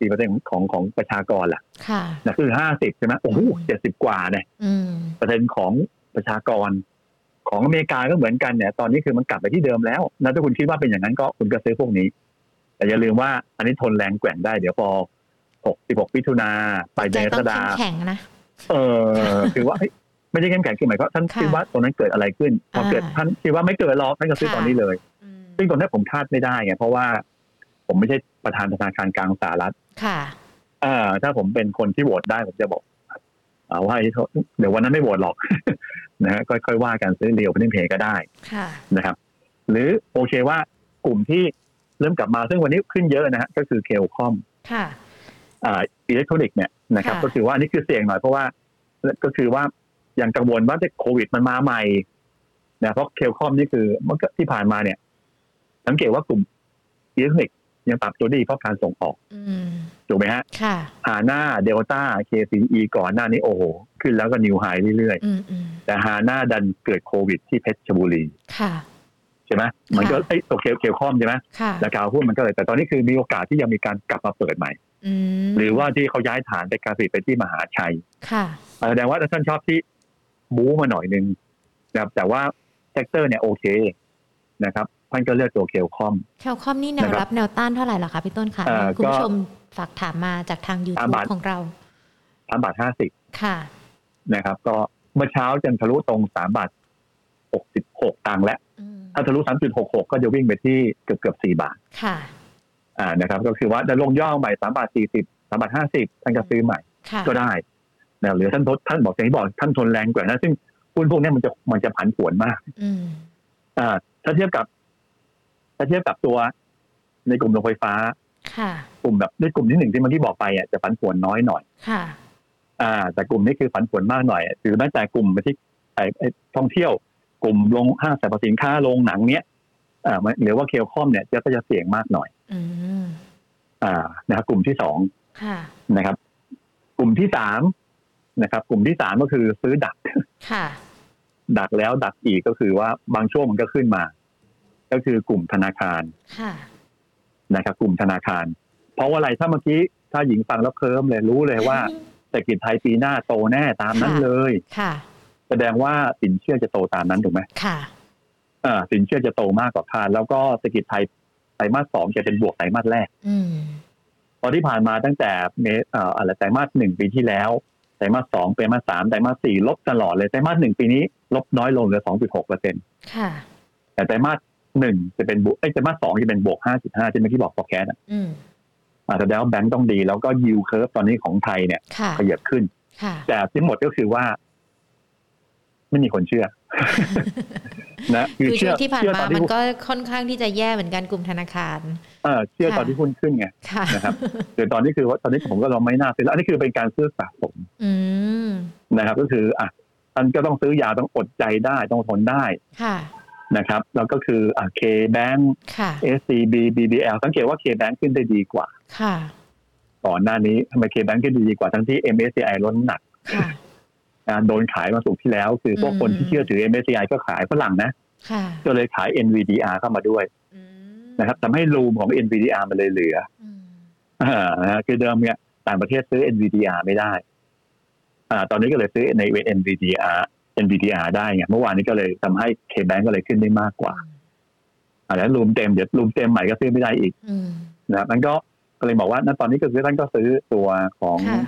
สี่เปอร์เซ็นต์ของของประชากรล่ะค่ะนะคือห้าสิบใช่ไหมโอ้โหอืมเจ็ดสิบกว่าเนี่ยอืมเปอร์เซ็นต์ของประชากร ของอเมริกาก็เหมือนกันเนี่ย ตอนนี้คือมันกลับไปที่เดิมแล้วนะถ้าคุณคิดว่าเป็นอย่างนั้นก็คุณก็ซื้อพวกนี้ แต่อย่าลืมว่าอันนี้ทนแรงแกว่งได้เดี๋ยวพอหกสิบหกพิถุนาไปเดืใจอนกรต้อกงฎาเข้มแข็งนะเออคือว่าเฮ้ยไม่ใช่เข้มแข็งคือหมายความว่าท่านค่ะคิดว่าตรงนั้นเกิดอะไรขึ้น พอเกิดอ่าท่านคิดว่าไม่เกิดหรอกท่านก็ซื้อค่ะตอนนี้เลยอืมซึ่งตรงนี้ผมคาดไม่ได้ไงเพราะว่าผมไม่ใช่ ประธานธนาคารกลางสหรัฐค่ะเออถ้าผมเป็นคนที่โหวตได้ผมจะบอกเอาว่าเดี๋ยววันนั้นไม่โหวตหรอกนะฮะค่อยๆว่ากันซื้อเรียวเป็นเพย์ก็ได้ค่ะนะครับ หรือโอเคว่ากลุ่มที่เริ่มกลับมาซึ่งวันนี้ขึ้นเยอะนะฮะก็คือเคลคอมค่ะอ่าอิเล็กทรอนิกส์เนี่ยนะครับค่ะก็คือว่าอันนี้คือเสี่ยงหน่อยเพราะว่าก็คือว่ายังกังวลว่าจะโควิดมันมาใหม่นะเพราะ Cal-Comp นี่คือเมื่อที่ผ่านมาเนี่ย สังเกตว่ากลุ่มอิเล็กทรอนิกส์ ยังปรับตัวดีเพราะการส่งออกอืมถูกไหมฮะค่ะหาหน้าเดลต้า KCE ก่อนหน้านี้โอ้โห ขึ้นแล้วก็ new high เรื่อยอืมอืมๆแต่หาหน้าดันเกิดโควิดที่เพชรบุรีค่ะใช่ไหมมันก็ค่ะไอ้ตัวแคล Cal-Comp ใช่ไหมค่ะราคาหุ้นมันก็เลยแต่ตอนนี้คือมีโอกาสที่ยังมีการกลับมาเปิดใหม่อืมหรือว่าที่เขาย้ายฐานไปการผลิตไปที่มหาชัยค่ะแสดงว่าท่านชอบที่บู๊มาหน่อยนึงนะครับแต่ว่า sector เนี่ยโอเคนะครับ ท่านก็เลือกตัว Cal-Comp Cal-Comp นี่แนวนะครับรับแนวต้านเท่าไหร่ล่ะคะพี่ต้นคะเอ่อคุณผู้ก็ชมฝากถามมาจากทางสาม YouTube บาทของเราสามบาทห้าสิบค่ะ นะครับ ก็เมื่อเช้าจนทะลุตรงสามบาทหกสิบหกตังค์แล้วอืมถ้าทะลุสามจุดหกหกก็จะวิ่งไปที่เกือบเกือบสี่บาท ค่ะ อ่านะครับ ก็คือว่าจะลงย่อใหม่สามบาทสี่สิบสามบาทห้าสิบท่านก็ซื้อใหม่ค่ะก็ได้นะหรือท่านทดท่านบอกอย่างที่บอกท่านทนแรงกว่านะซึ่งหุ้นพวกนี้มันจะมันจะผันผวนมากอืมอ่าถ้าเทียบกับ ถ้าเทียบกับตัวในกลุ่มโรงไฟฟ้า ค่ะกลุ่มแบบในกลุ่มที่หนึ่งที่เมันที่บอกไปอะจะผันผวนน้อยหน่อย ค่ะ อ่า แต่กลุ่มนี้คือผันผวนมากหน่อยหรือแม้แต่กลุ่มที่ไอ้ไอ้ท่องเที่ยว กลุ่มโรงห้างสรรพสินค้าโรงหนังเนี้ยอ่ามันหรือว่าเคลคอมเนี่ยจะก็จะเสี่ยงมากหน่อย อืมอ่านะครับกลุ่มที่สองค่ะนะครับ กลุ่มที่สามนะครับ กลุ่มที่สามก็คือซื้อดัก ค่ะ ดักแล้วดักอีกก็คือว่าบางช่วงมันก็ขึ้นมา ก็คือกลุ่มธนาคารค่ะนะครับ กลุ่มธนาคาร เพราะว่าอะไรถ้าเมื่อกี้ถ้าหญิงฟังแล้วเคลิ้มเลยรู้เลยว่าเศรษฐกิจไทยปีหน้าโตแน่ตามนั้นค่ะเลยค่ะ แสดงว่าสินเชื่อจะโตตามนั้นถูกไหมค่ะอ่าสินเชื่อจะโตมากกว่าคาดแล้วก็เศรษฐกิจไทยไตรมาสสองจะเป็นบวกไตรมาสแรกอืมพอที่ผ่านมาตั้งแต่เมเอ่ออะไรไตรมาสหนึ่งปีที่แล้วไตรมาสสองไตรมาสสามไตรมาสสี่ลบตลอดเลยไตรมาสหนึ่งปีนี้ ลบน้อยลงเหลือสองจุดหกเปอร์เซ็นต์ค่ะแต่ไตรมาส หนึ่งจะเป็นบวกไอ้ยไตรมาสสองจะเป็นบวกห้าจุดห้าที่เมื่อกี้บอก forecast อะอืมอ่าแสดงว่าแบงก์ต้องดี แล้วก็ yield curve ตอนนี้ของไทยเนี่ยค่ะขยับขึ้นค่ะแต่ทั้งหมดก็คือว่า ไม่มีคนเชื่อ นะคือช่วงที่ผ่านเชื่อมาตอนมันที่ก็ค่อนข้างที่จะแย่เหมือนกันกลุ่มธนาคารเออเชื่อค่ะตอนที่หุ้นขึ้นไงค่ะนะครับแต่ตอนนี้คือว่าตอนนี้ผมก็เราไม่น่าซื้อแล้วอันนี้คือเป็นการซื้อสะสมอืมนะครับ ก็คือ อะอันก็ต้องซื้อยาวต้องอดใจได้ต้องทนได้ค่ะ นะครับแล้วก็คืออะ K Bank ค่ะ SCB BBL สังเกตว่า K Bank ขึ้นได้ดีกว่าค่ะก่อนหน้านี้ทำไม K Bank ขึ้นได้ดีกว่าทั้งที่ MSCI ลดน้ำหนักค่ะนะโดนขายมาสุกร์ที่แล้ว คือพวกคนอืมที่เชื่อถือ MSCI ก็ขายฝรั่งนะค่ะก็เลยขาย NVDR เข้ามาด้วยอืมนะครับทำให้รูมของ NVDR มันเลยเหลืออืมอ่านะฮะคือเดิมเนี่ยต่างประเทศซื้อ NVDR ไม่ได้ อ่า ตอนนี้ก็เลยซื้อใน NVDR NVDR ได้ไงเมื่อวานนี้ก็เลยทำให้ KBank ก็เลยขึ้นได้มากกว่าอ่าแล้วรูมเต็มเดี๋ยวรูมเต็มใหม่ก็ซื้อไม่ได้อีกอืมนะครับมันก็ก็เลยบอกว่าณตอนนี้ก็คือท่านก็ซื้อตัวของค่ะ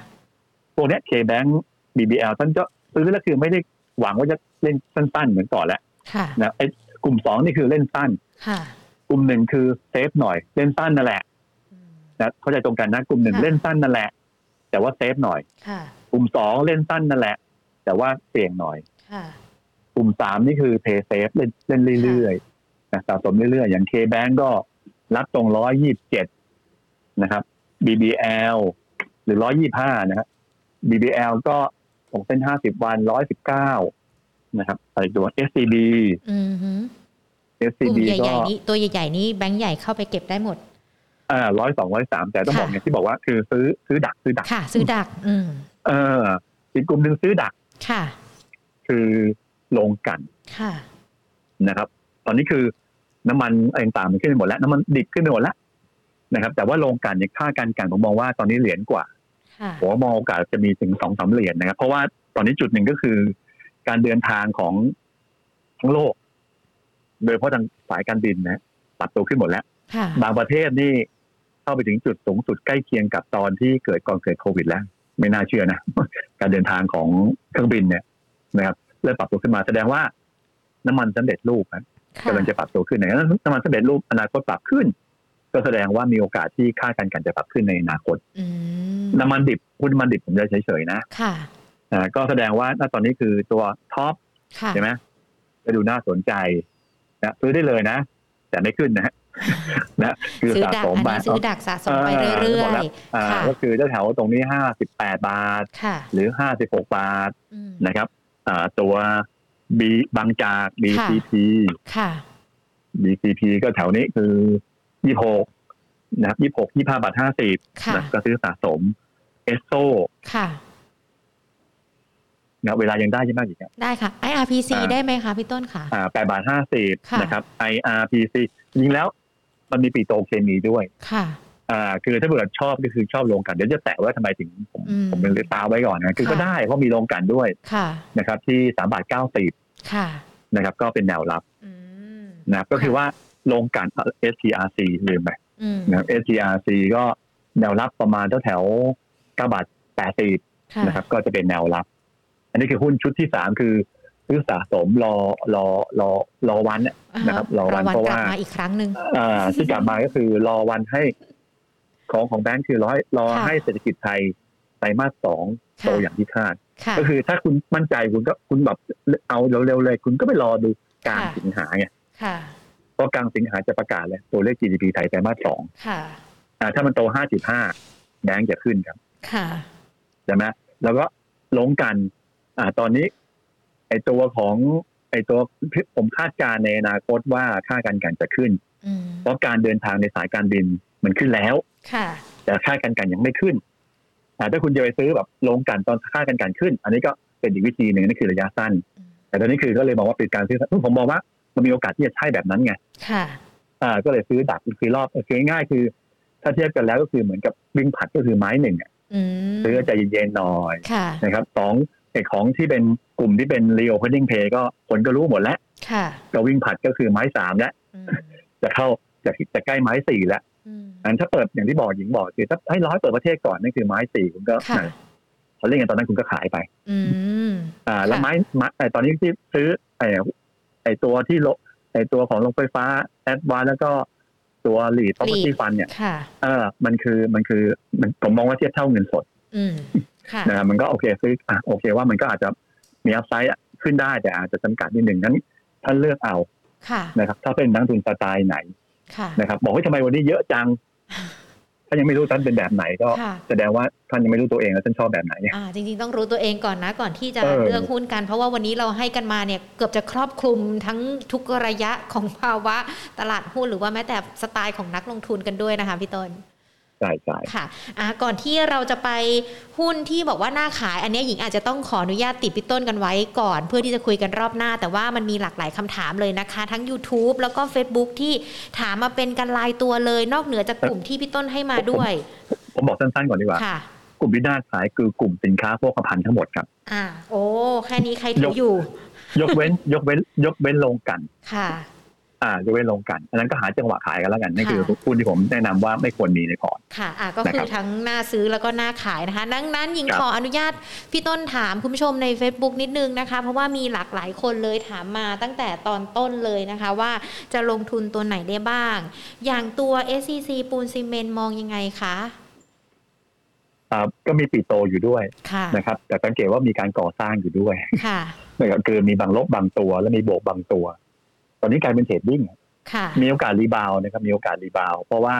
พวกเนี้ย KBank BBL ท่านก็ซื้อแล้วคือไม่ได้หวังว่าจะเล่นสั้นๆเหมือนก่อนแล้วค่ะนะไอ้กลุ่มสองนี่คือเล่นสั้นค่ะกลุ่มหนึ่งคือ safe หน่อย เล่นสั้นนั่นแหละอืมนะเข้าใจตรงกันนะกลุ่มหนึ่งค่ะเล่นสั้นนั่นแหละ แต่ว่า safe หน่อยค่ะกลุ่มสองเล่นสั้นนั่นแหละ แต่ว่าเสี่ยงหน่อยค่ะ กลุ่มสามนี่คือ play safe เล่นเล่นเรื่อยๆนะสะสมเรื่อยๆ อย่างเคแบงก็รับตรงร้อยยี่สิบเจ็ดนะครับ BBL หรือร้อยยี่ห้านะครับ BBL ก็ตรงเส้นห้าสิบวันร้อยสิบเก้านะครับอะไรตัว SCB อืมฮึกลุ่ SCB มใหก็ญ่ๆนี้ตัวใหญ่ๆนี้แบงค์ใหญ่เข้าไปเก็บได้หมดอ่าร้อยสองร้อยสามแต่ต้องค่ะบอกอย่างที่บอกว่าคือซื้อซื้อดักซื้อดักค่ะ ซื้อดัก อืมเอออีกกลุ่มหนึ่งซื้อดัก ค่ะ คือลงกลันค่ะนะครับ ตอนนี้คือน้ำมันอะไรต่างๆมันขึ้นไปหมดแล้ว น้ำมันดิบขึ้นไปหมดแล้วนะครับ แต่ว่าโรงกลันเนี่ยค่าการกลันผมมองว่าตอนนี้เหรียญกว่าค่ะผมว่ามองโอกาสจะมีถึงสองสามเหรียญนะครับ เพราะว่าตอนนี้จุดหนึ่งก็คือ การเดินทางของทั้งโลก โดยเฉพาะทางสายการบินนะปรับตัวขึ้นหมดแล้วค่ะบางประเทศนี่เข้าไปถึงจุดสูงสุดใกล้เคียงกับตอนที่เกิดก่อนเกิดโควิดแล้ว ไม่น่าเชื่อนะ การเดินทางของเครื่องบินเนี่ยนะครับ เริ่มปรับตัวขึ้นมาแสดงว่า น้ำมันสำเร็จรูปนะค่ะกำลังจะปรับตัวขึ้นนะน้ำมันสำเร็จรูปอนาคตปรับขึ้น ก็แสดงว่ามีโอกาสที่ค่าการกันจะปรับขึ้นในอนาคตอืมน้ำมันดิบหุ้นน้ำมันดิบผมจะเฉยๆนะค่ะอ่าก็แสดงว่าณตอนนี้คือตัวท็อปค่ะใช่ไหมจะดูน่าสนใจนะซื้อได้เลยนะ แต่ไม่ขึ้นนะฮะนะคือซื้อสะดักสมอันไปนี้ซื้อดักสะสมไปเรื่อยอ่าๆค่ะก็คือแถวๆตรงนี้ห้าสิบแปดบาทค่ะหรือห้าสิบหกบาทอืมนะครับอ่า ตัว B บางจาก BCP ค่ะ BCP ก็แถวนี้คือยี่หกนะครับยี่หกยี่ห้าบาทห้าสิบค่ะนะก็ซื้อสะสม เอสโซค่ะนะเวลายังได้ใช่ไหมอีกครับได้ค่ะ IRPC อ่าได้ไหมคะพี่ต้นค่ะอ่าแปดบาทห้าสิบค่ะนะครับ IRPC จริงๆแล้วมันมีปิโตรเคมีด้วย ค่ะ อ่าคือถ้าเกิดชอบก็คือชอบโรงกลันเดี๋ยวจะแตะว่าทำไมถึงผมอืมผมเป็นตาไว้ก่อนนะคือค่ะก็ได้เพราะมีโรงกลันด้วยค่ะนะครับ ที่สามบาทเก้าสิบค่ะนะครับ ก็เป็นแนวรับอืมนะครับก็คือว่าโรงกลัน STRC ลืมไปอืมนะครับ STRC ก็แนวรับประมาณแถวๆเก้าบาทแปดสิบค่ะนะครับ ก็จะเป็นแนวรับ อันนี้คือหุ้นชุดที่สามคือซื้อสะสมรอรอรอรอวันเนี่ยอ่านะครับ รอวันรอวันเพราะกลับว่ามาอีกครั้งหนึ่งอ่าที่กลับมาก็คือรอวันให้ ของของแบงค์คือรอให้รอค่ะให้เศรษฐกิจไทยไตรมาสสองค่ะโตอย่างที่คาดค่ะก็คือถ้าคุณมั่นใจคุณก็คุณแบบเอาเร็วๆเลย คุณก็ไปรอดูกลางค่ะสิงหาไงค่ะเพราะกลางสิงหาจะประกาศเลยตัวเลข GDP ไทยไตรมาสสองค่ะอ่าถ้ามันโต5.5แบงก์จะขึ้นครับค่ะใช่ไหมแล้วก็ลงกัน อ่า ตอนนี้ ไอตัวของไอตัวผมคาดการณ์ในอนาคตว่าค่าการกันจะขึ้นอืมเพราะการเดินทางในสายการบิน มันขึ้นแล้วค่ะแต่ค่าการกันยังไม่ขึ้นอ่าถ้าคุณจะไปซื้อแบบลงกันตอนค่าการกันขึ้น อันนี้ก็เป็นอีกวิธีหนึ่งนั่นคือระยะสั้นอืมแต่ตอนนี้คือก็เลยบอกว่าเป็นการซื้อผมมองว่ามันมีโอกาสที่จะใช่แบบนั้นไงค่ะอ่า ก็เลยซื้อดักคือรอบคือง่ายๆคือ ถ้าเทียบกันแล้วก็คือเหมือนกับวิ่งผัดก็คือไม้หนึ่งอะอืมซื้อใจเย็นๆหน่อยค่ะนะครับสองไอ้ของที่เป็นกลุ่มที่เป็น reopening pay ก็คนก็รู้หมดแล้วค่ะก็วิ่งผัดก็คือไม้สามแล้วอืมจะเข้าจะจะใกล้ไม้สี่แล้ว อืมอันถ้าเปิดอย่างที่บอกหญิงบอกคือถ้าให้ร้อยเปิดประเทศก่อนนั่นคือไม้สี่คุณก็ค่ะเขาเล่นกันตอนนั้นคุณก็ขายไปอืมอ่า แล้วค่ะไม้ไม้ไอ้ตอนนี้ที่ซื้อไอ้ไอ้ตัวที่โลไอ้ตัวของโรงไฟฟ้าแอดวานแล้วก็ตัว lead property fund เนี่ยค่ะเออ มันคือมันคือมันผมมองว่าเทียบเท่าเงินสดอืมค่ะนะครับมันก็โอเคซื้ออะโอเคว่ามันก็อาจจะมีอัพไซด์ขึ้นได้แต่อาจจะจำกัดนิดหนึ่งนั้นท่านเลือกเอาค่ะนะครับ ถ้าเป็นนักทุนสไตล์ไหนค่ะ นะครับ บอกว่าทำไมวันนี้เยอะจังถ้ายังไม่รู้ท่านเป็นแบบไหนก็ค่ะแสดงว่าท่านยังไม่รู้ตัวเองว่าท่านชอบแบบไหนอ่าจริงๆต้องรู้ตัวเองก่อนนะก่อนที่จะเออเลือกหุ้นกันเพราะว่าวันนี้เราให้กันมาเนี่ยเกือบจะครอบคลุมทั้งทุกระยะของภาวะตลาดหุ้นหรือว่าแม้แต่สไตล์ของนักลงทุนกันด้วยนะคะพี่ต้น ใช่ใช่ค่ะอ่าก่อนที่เราจะไปหุ้นที่บอกว่าน่าขาย อันเนี้ยหญิงอาจจะต้องขออนุญาตติดพี่ต้นกันไว้ก่อน เพื่อที่จะคุยกันรอบหน้า แต่ว่ามันมีหลากหลายคำถามเลยนะคะ ทั้ง YouTube แล้วก็ Facebook ที่ถามมาเป็นกันลายตัวเลย นอกเหนือจากกลุ่มที่พี่ต้นให้มาด้วย ผมบอกสั้นๆก่อนดีกว่าค่ะกลุ่มที่น่าขายคือกลุ่มสินค้าโภคภัณฑ์ทั้งหมดครับ อ่า โอ้ แค่นี้ใครถืยอกอยู่ ยกเว้น ยกเว้น ยกเว้นลงกัน ค่ะ อ่ายกเว้นลงกันอันนั้นก็หาจังหวะขายกันแล้วกันนั่นคือค่ะหุ้นที่ผมแนะนำว่าไม่ควรมีในพอร์ตค่ะอะก็นะคืครัอบทั้งหน้าซื้อแล้วก็หน้าขายนะคะ ดังนั้นหญิงครับขออนุญาตพี่ต้นถามคุณผู้ชมใน Facebook นิดนึงนะคะ เพราะว่ามีหลากหลายคนเลยถามมาตั้งแต่ตอนต้นเลยนะคะ ว่าจะลงทุนตัวไหนได้บ้าง อย่างตัว SCC ปูนซีเมนต์มองยังไงคะอ่าก็มีปิโตรอยู่ด้วยค่ะนะครับ แต่สังเกตว่ามีการก่อสร้างอยู่ด้วยค่ะนะครับคือมีบางลบบางตัว และมีบวกบางตัว ตอนนี้กลายเป็น tradingค่ะมีโอกาส rebound นะครับ มีโอกาส rebound เพราะว่า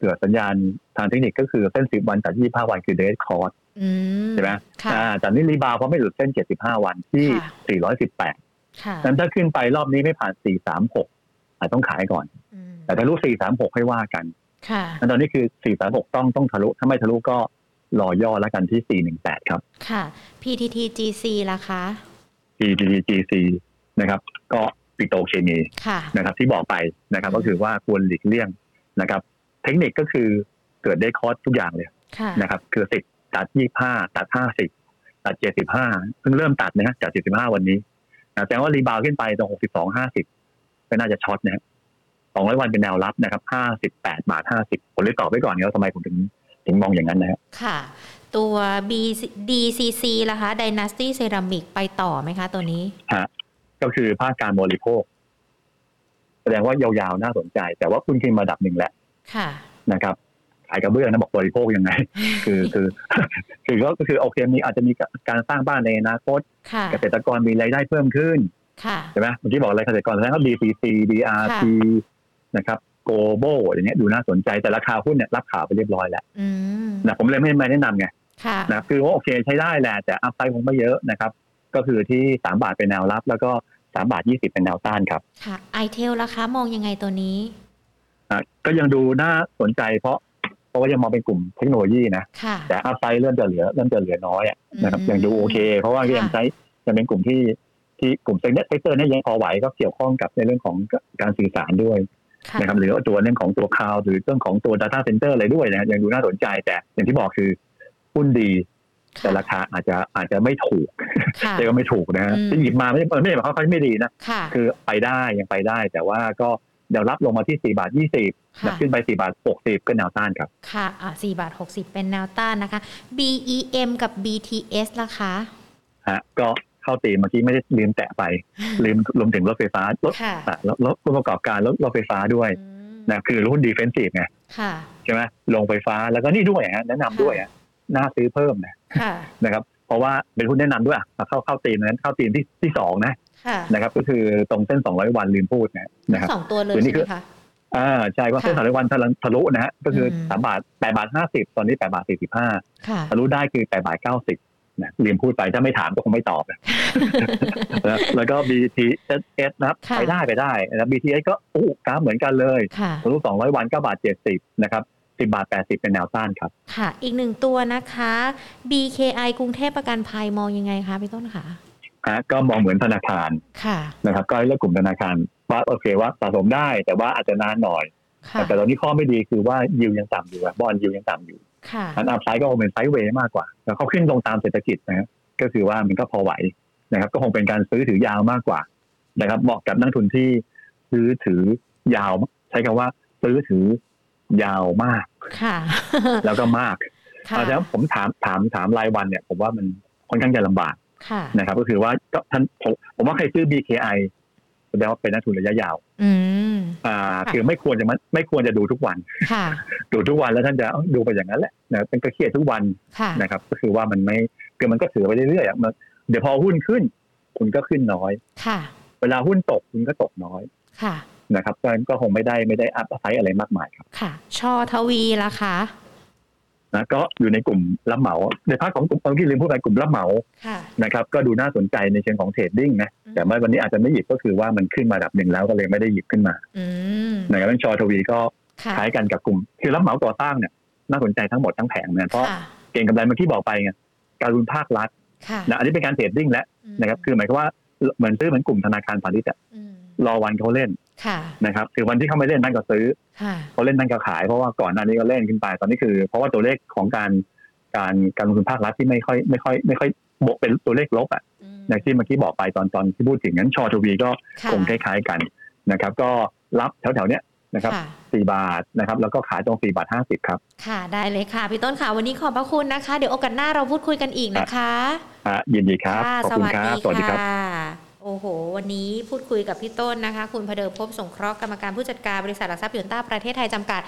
เกิดสัญญาณทางเทคนิคก็คือเส้น10วันจาก25วันคือ dead crossอืมใช่ไหมค่ะอ่าแต่นี่ rebound เพราะไม่หลุดเส้น75วันที่ค่ะ418ค่ะนั้นถ้าขึ้นไปรอบนี้ไม่ผ่าน436อาจต้องขายก่อนอืมแต่ทะลุ436ให้ว่ากันค่ะนั้นตอนนี้คือ436ต้องต้องทะลุ ถ้าไม่ทะลุก็รอย่อแล้วกันที่418ครับ ค่ะ PTTGC ล่ะคะ PTTGC นะครับ ก็ ปิโตรเคมีค่ะนะครับ ที่บอกไปนะครับ ก็คือว่าควรหลีกเลี่ยงนะครับ เทคนิคก็คือเกิดได้คอร์สทุกอย่างเลยค่ะนะครับ คือสิบตัดยี่ห้าตัดห้าสิบตัดเจ็ดสิบห้าเพิ่งเริ่มตัดนะฮะจากเจ็ดสิบห้าวันนี้นะแสดงว่า rebound ขึ้นไปตรงหกสิบสองห้าสิบก็น่าจะ short นะฮะสองร้อยวันเป็นแนวรับนะครับห้าสิบแปดบาทห้าสิบผมเลยตอบไว้ก่อนว่าทำไมผมถึงถึงมองอย่างนั้นนะฮะค่ะ ตัว B DCC ล่ะคะ Dynasty Ceramic ไปต่อไหมคะตัวนี้ ก็คือภาคการบริโภค แสดงว่ายาวๆน่าสนใจ แต่ว่าหุ้นขึ้นมาระดับหนึ่งแล้วค่ะนะครับขายกระเบื้องนะบอกบริโภคยังไง คือคือ คือก็ก็คือโอเคมีอาจจะมีการสร้างบ้านในอนาคตค่ะเกษตรกรมีรายได้เพิ่มขึ้นค่ะใช่ไหมเมื่อกี้บอกอะไรเกษตรกรแสดงว่า BCC BRT นะครับ Global อย่างเงี้ยดูน่าสนใจแต่ราคาหุ้นเนี่ยรับข่าวไปเรียบร้อยแล้วอืมนะผมเลยไม่ไม่แนะนำไงค่ะนะครับคือว่าโอเคใช้ได้แหละแต่อัพไซด์คงไม่เยอะนะครับ ก็คือที่สามบาทเป็นแนวรับ แล้วก็ สามบาทยี่สิบเป็นแนวต้านครับ ค่ะไอเทลราคามองยังไงตัวนี้อะก็ยังดูน่าสนใจเพราะเพราะว่ายังมองเป็นกลุ่มเทคโนโลยีนะค่ะแต่ upside เริ่มจะเหลือเริ่มจะเหลือน้อยอะนะครับอืมยังดูโอเค เพราะว่าค่ะยังใช้ยังเป็นกลุ่มที่ที่กลุ่ม sector sector นี้ยังพอไหวก็เกี่ยวข้องกับในเรื่องของการสื่อสารด้วยค่ะนะครับหรือว่าตัวเรื่องของตัว cloud หรือเรื่องของตัว Data Center อะไรด้วยนะยังดูน่าสนใจแต่อย่างที่บอกคือหุ้นดี แต่ราคาอาจจะอาจจะไม่ถูกค่ะเรียกว่าไม่ถูกนะฮะอืมที่หยิบมาไม่ได้ไม่ได้หมายความว่าเขาไม่ดีนะค่ะคือไปได้ยังไปได้ แต่ว่าก็เดี๋ยวรับลงมาที่ 4 บาท 20ค่ะขึ้นไป 4 บาท 60 ก็แนวต้านครับ ค่ะอะ4บาท 60 เป็นแนวต้านนะคะ BEM กับ BTS ล่ะคะฮะก็เข้าตีเมื่อกี้ไม่ได้ลืมแตะไป ลืมรวมถึงรถไฟฟ้ารถค่ะอะรถรถผู้ประกอบการรถรถไฟฟ้าด้วยอืมนะคือรุ่นดีเฟนซีฟไงค่ะใช่ไหมลงไฟฟ้าแล้วก็นี่ด้วยฮะแนะนำด้วยฮะน่าซื้อเพิ่มนะค่ะ นะครับเพราะว่าเป็นหุ้นแนะนำด้วยอะเข้าเข้าตีมนั้นเข้าตีมที่ที่สองนะค่ะนะครับ ก็คือตรงเส้น200วันลืมพูดนะนะครับสองตัวเลยตัวนี้ใช่คืไหอมคะอ่าใช่ว่าเส้นค่ะ200วันทะลุทะลุนะฮะก็คืออมสามบาทแปดบาทห้าสิบตอนนี้แปดบาทสี่สิบห้าค่ะทะลุได้คือแปดบาทเก้าสิบนะลืมพูดไปถ้าไม่ถามก็คงไม่ตอบนะนะแล้วก็ BTS นะครับค่ะไปได้ไปได้นะครับ BTS ก็อู้กราฟเหมือนกันเลยค่ะทะลุ200 วัน9บาท70 นะครับ 10บาท 80 เป็นแนวต้านครับ ค่ะ อีกหนึ่งตัวนะคะ BKI กรุงเทพประกันภัยมองยังไงคะพี่ต้นคะฮะก็มองเหมือนธนาคารค่ะนะครับ ก็เลือกกลุ่มธนาคารว่าโอเคว่าสะสมได้แต่ว่าอาจจะนานหน่อยค่ะแต่ตอนนี้ข้อไม่ดีคือว่ายิวยังต่ำอยู่อะบอลยิวยังต่ำอยู่ค่ะอันอัพไซด์ก็คงเป็นไซด์เวย์มากกว่า แล้วเขาขึ้นลงตามเศรษฐกิจนะครับก็คือว่ามันก็พอไหวนะครับ ก็คงเป็นการซื้อถือยาวมากกว่านะครับ เหมาะกับนักทุนที่ซื้อถือยาว ใช้คำว่าซื้อถือยาวมาก ค่ะ แล้วก็มากค่ะเอาแล้วผมถามถามถามรายวันเนี่ย ผมว่ามันค่อนข้างจะลำบากค่ะนะครับ ก็คือว่าก็ท่านผมผมว่าใครซื้อ BKI แสดงว่าเป็นนักทุนระยะยาวอืมอ่าค่ะคือไม่ควรจะมันไม่ควรจะดูทุกวันค่ะดูทุกวันแล้วท่านจะเอ้าดูไปอย่างนั้นแหละนะเป็นก็เครียดทุกวันค่ะนะครับ ก็คือว่ามันไม่คือมันก็ถือไปเรื่อยๆอะมันเดี๋ยวพอหุ้นขึ้น คุณก็ขึ้นน้อย ค่ะ เวลาหุ้นตกคุณก็ตกน้อย ค่ะ นะครับก็ก็คงไม่ได้ไม่ได้ upside อะไรมากมายครับ ค่ะ ช ทวีล่ะคะนะก็อยู่ในกลุ่มรับเหมา ในภาคของกลุ่มเมื่อกี้ลืมพูดไปกลุ่มรับเหมาค่ะนะครับก็ดูน่าสนใจในเชิงของ trading นะอืมแต่ว่าวันนี้อาจจะไม่หยิบก็คือว่ามันขึ้นมาระดับหนึ่งแล้วก็เลยไม่ได้หยิบขึ้นมาอืมนะครับเป็นช ทวีก็ค่ะคล้ายกันกับกลุ่ม คือรับเหมาก่อสร้างเนี่ยน่าสนใจทั้งหมดทั้งแผงเนี่ยเพราะค่ะเก็งกำไรเมื่อกี้บอกไปไงการลงทุนภาครัฐค่ะนะอันนี้เป็นการ trading แล้วอืมนะครับ คือหมายความว่าเหมือนซื้อเหมือนกลุ่มธนาคารพาณิชย์อะอืมรอวันเขาเล่นค่ะ นะครับคือวันที่เขาไม่เล่นนั่นก็ซื้อค่ะเขาเล่นนั่นก็ขาย เพราะว่าก่อนหน้านี้ก็เล่นขึ้นไป ตอนนี้คือ เพราะว่าตัวเลขของการการการลงทุนภาครัฐที่ไม่ค่อยไม่ค่อย ไม่ค่อยบวกเป็นตัวเลขลบอะอืมอย่างที่เมื่อกี้บอกไปตอนตอนที่พูดถึงงั้นชอทวีก็ค่ะคงคล้ายๆกันนะครับ ก็รับแถวๆเนี้ยนะครับค่ะสี่บาทนะครับ แล้วก็ขายตรงสี่บาทห้าสิบครับ ค่ะ ได้เลยค่ะ พี่ต้นค่ะ วันนี้ขอบพระคุณนะคะ เดี๋ยวโอกาสหน้าเราพูดคุยกันอีกนะคะอะยินดีครับค่ะขอบคุณครับ สวัสดีครับค่ะ โอ้โห วันนี้พูดคุยกับพี่ต้นนะคะ คุณเผดิมภพ สงเคราะห์กรรมการผู้จัดการบริษัทหลักทรัพย์หยวนต้าประเทศไทยจำกัด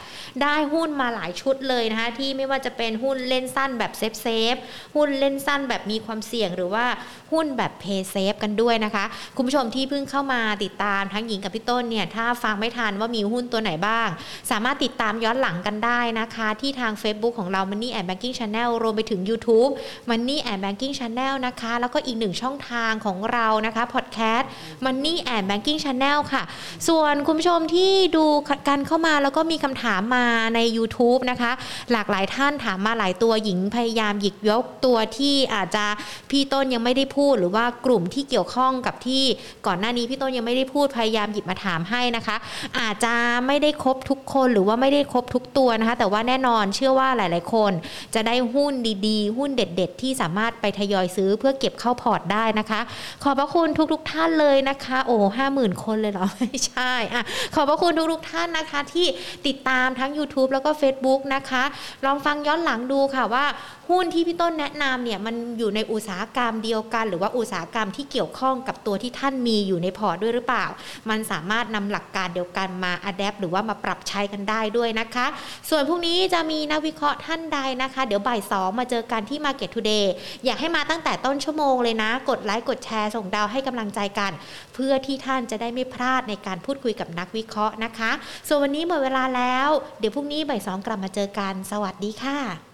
ได้หุ้นมาหลายชุดเลยนะคะ ที่ไม่ว่าจะเป็นหุ้นเล่นสั้นแบบ safe safe หุ้นเล่นสั้นแบบมีความเสี่ยงหรือว่าหุ้นแบบ play safe กันด้วยนะคะ คุณผู้ชมที่เพิ่งเข้ามาติดตามทั้งหญิงกับพี่ต้นเนี่ย ถ้าฟังไม่ทันว่ามีหุ้นตัวไหนบ้าง สามารถติดตามย้อนหลังกันได้นะคะ ที่ทาง Facebook ของเรา Money and Banking Channel รวมไปถึง YouTube Money and Banking Channel นะคะ แล้วก็อีกหนึ่งช่องทางของเรานะคะ Podcast Money and Banking Channel ค่ะ ส่วนคุณผู้ชมที่ดูกันเข้ามาแล้วก็มีคำถามมาใน YouTube นะคะ หลากหลายท่านถามมาหลายตัวหญิงพยายามหยิกยกตัวที่อาจจะพี่ต้นยังไม่ได้พูด หรือว่ากลุ่มที่เกี่ยวข้องกับที่ก่อนหน้านี้พี่ต้นยังไม่ได้พูดพยายามหยิบมาถามให้นะคะ อาจจะไม่ได้ครบทุกคนหรือว่าไม่ได้ครบทุกตัวนะคะ แต่ว่าแน่นอนเชื่อว่าหลาย ๆ คน จะได้หุ้นดีๆ หุ้นเด็ด ๆ ที่สามารถไปทยอยซื้อเพื่อเก็บเข้าพอร์ตได้นะคะ ขอบพระคุณทุกๆ ท่านเลยนะคะ โอ้ห้าหมื่นคนเลยเหรอ ไม่ใช่อะขอบพระคุณทุกๆท่านนะคะ ที่ติดตามทั้ง YouTube แล้วก็ Facebook นะคะ ลองฟังย้อนหลังดูค่ะว่าหุ้นที่พี่ต้นแนะนำเนี่ยมันอยู่ในอุตสาหกรรมเดียวกัน หรือว่าอุตสาหกรรมที่เกี่ยวข้องกับตัวที่ท่านมีอยู่ในพอร์ตด้วยหรือเปล่า มันสามารถนำหลักการเดียวกันมา adapt หรือว่ามาปรับใช้กันได้ด้วยนะคะ ส่วนพรุ่งนี้จะมีนักวิเคราะห์ท่านใดนะคะ เดี๋ยวบ่ายสองมาเจอกันที่ Market Today อยากให้มาตั้งแต่ต้นชั่วโมงเลยนะ กดไลค์กดแชร์ส่งดาวให้กำลังใจกัน เพื่อที่ท่านจะได้ไม่พลาดในการพูดคุยกับนักวิเคราะห์นะคะ ส่วนวันนี้หมดเวลาแล้ว เดี๋ยวพรุ่งนี้บ่ายสองกลับมาเจอกัน สวัสดีค่ะ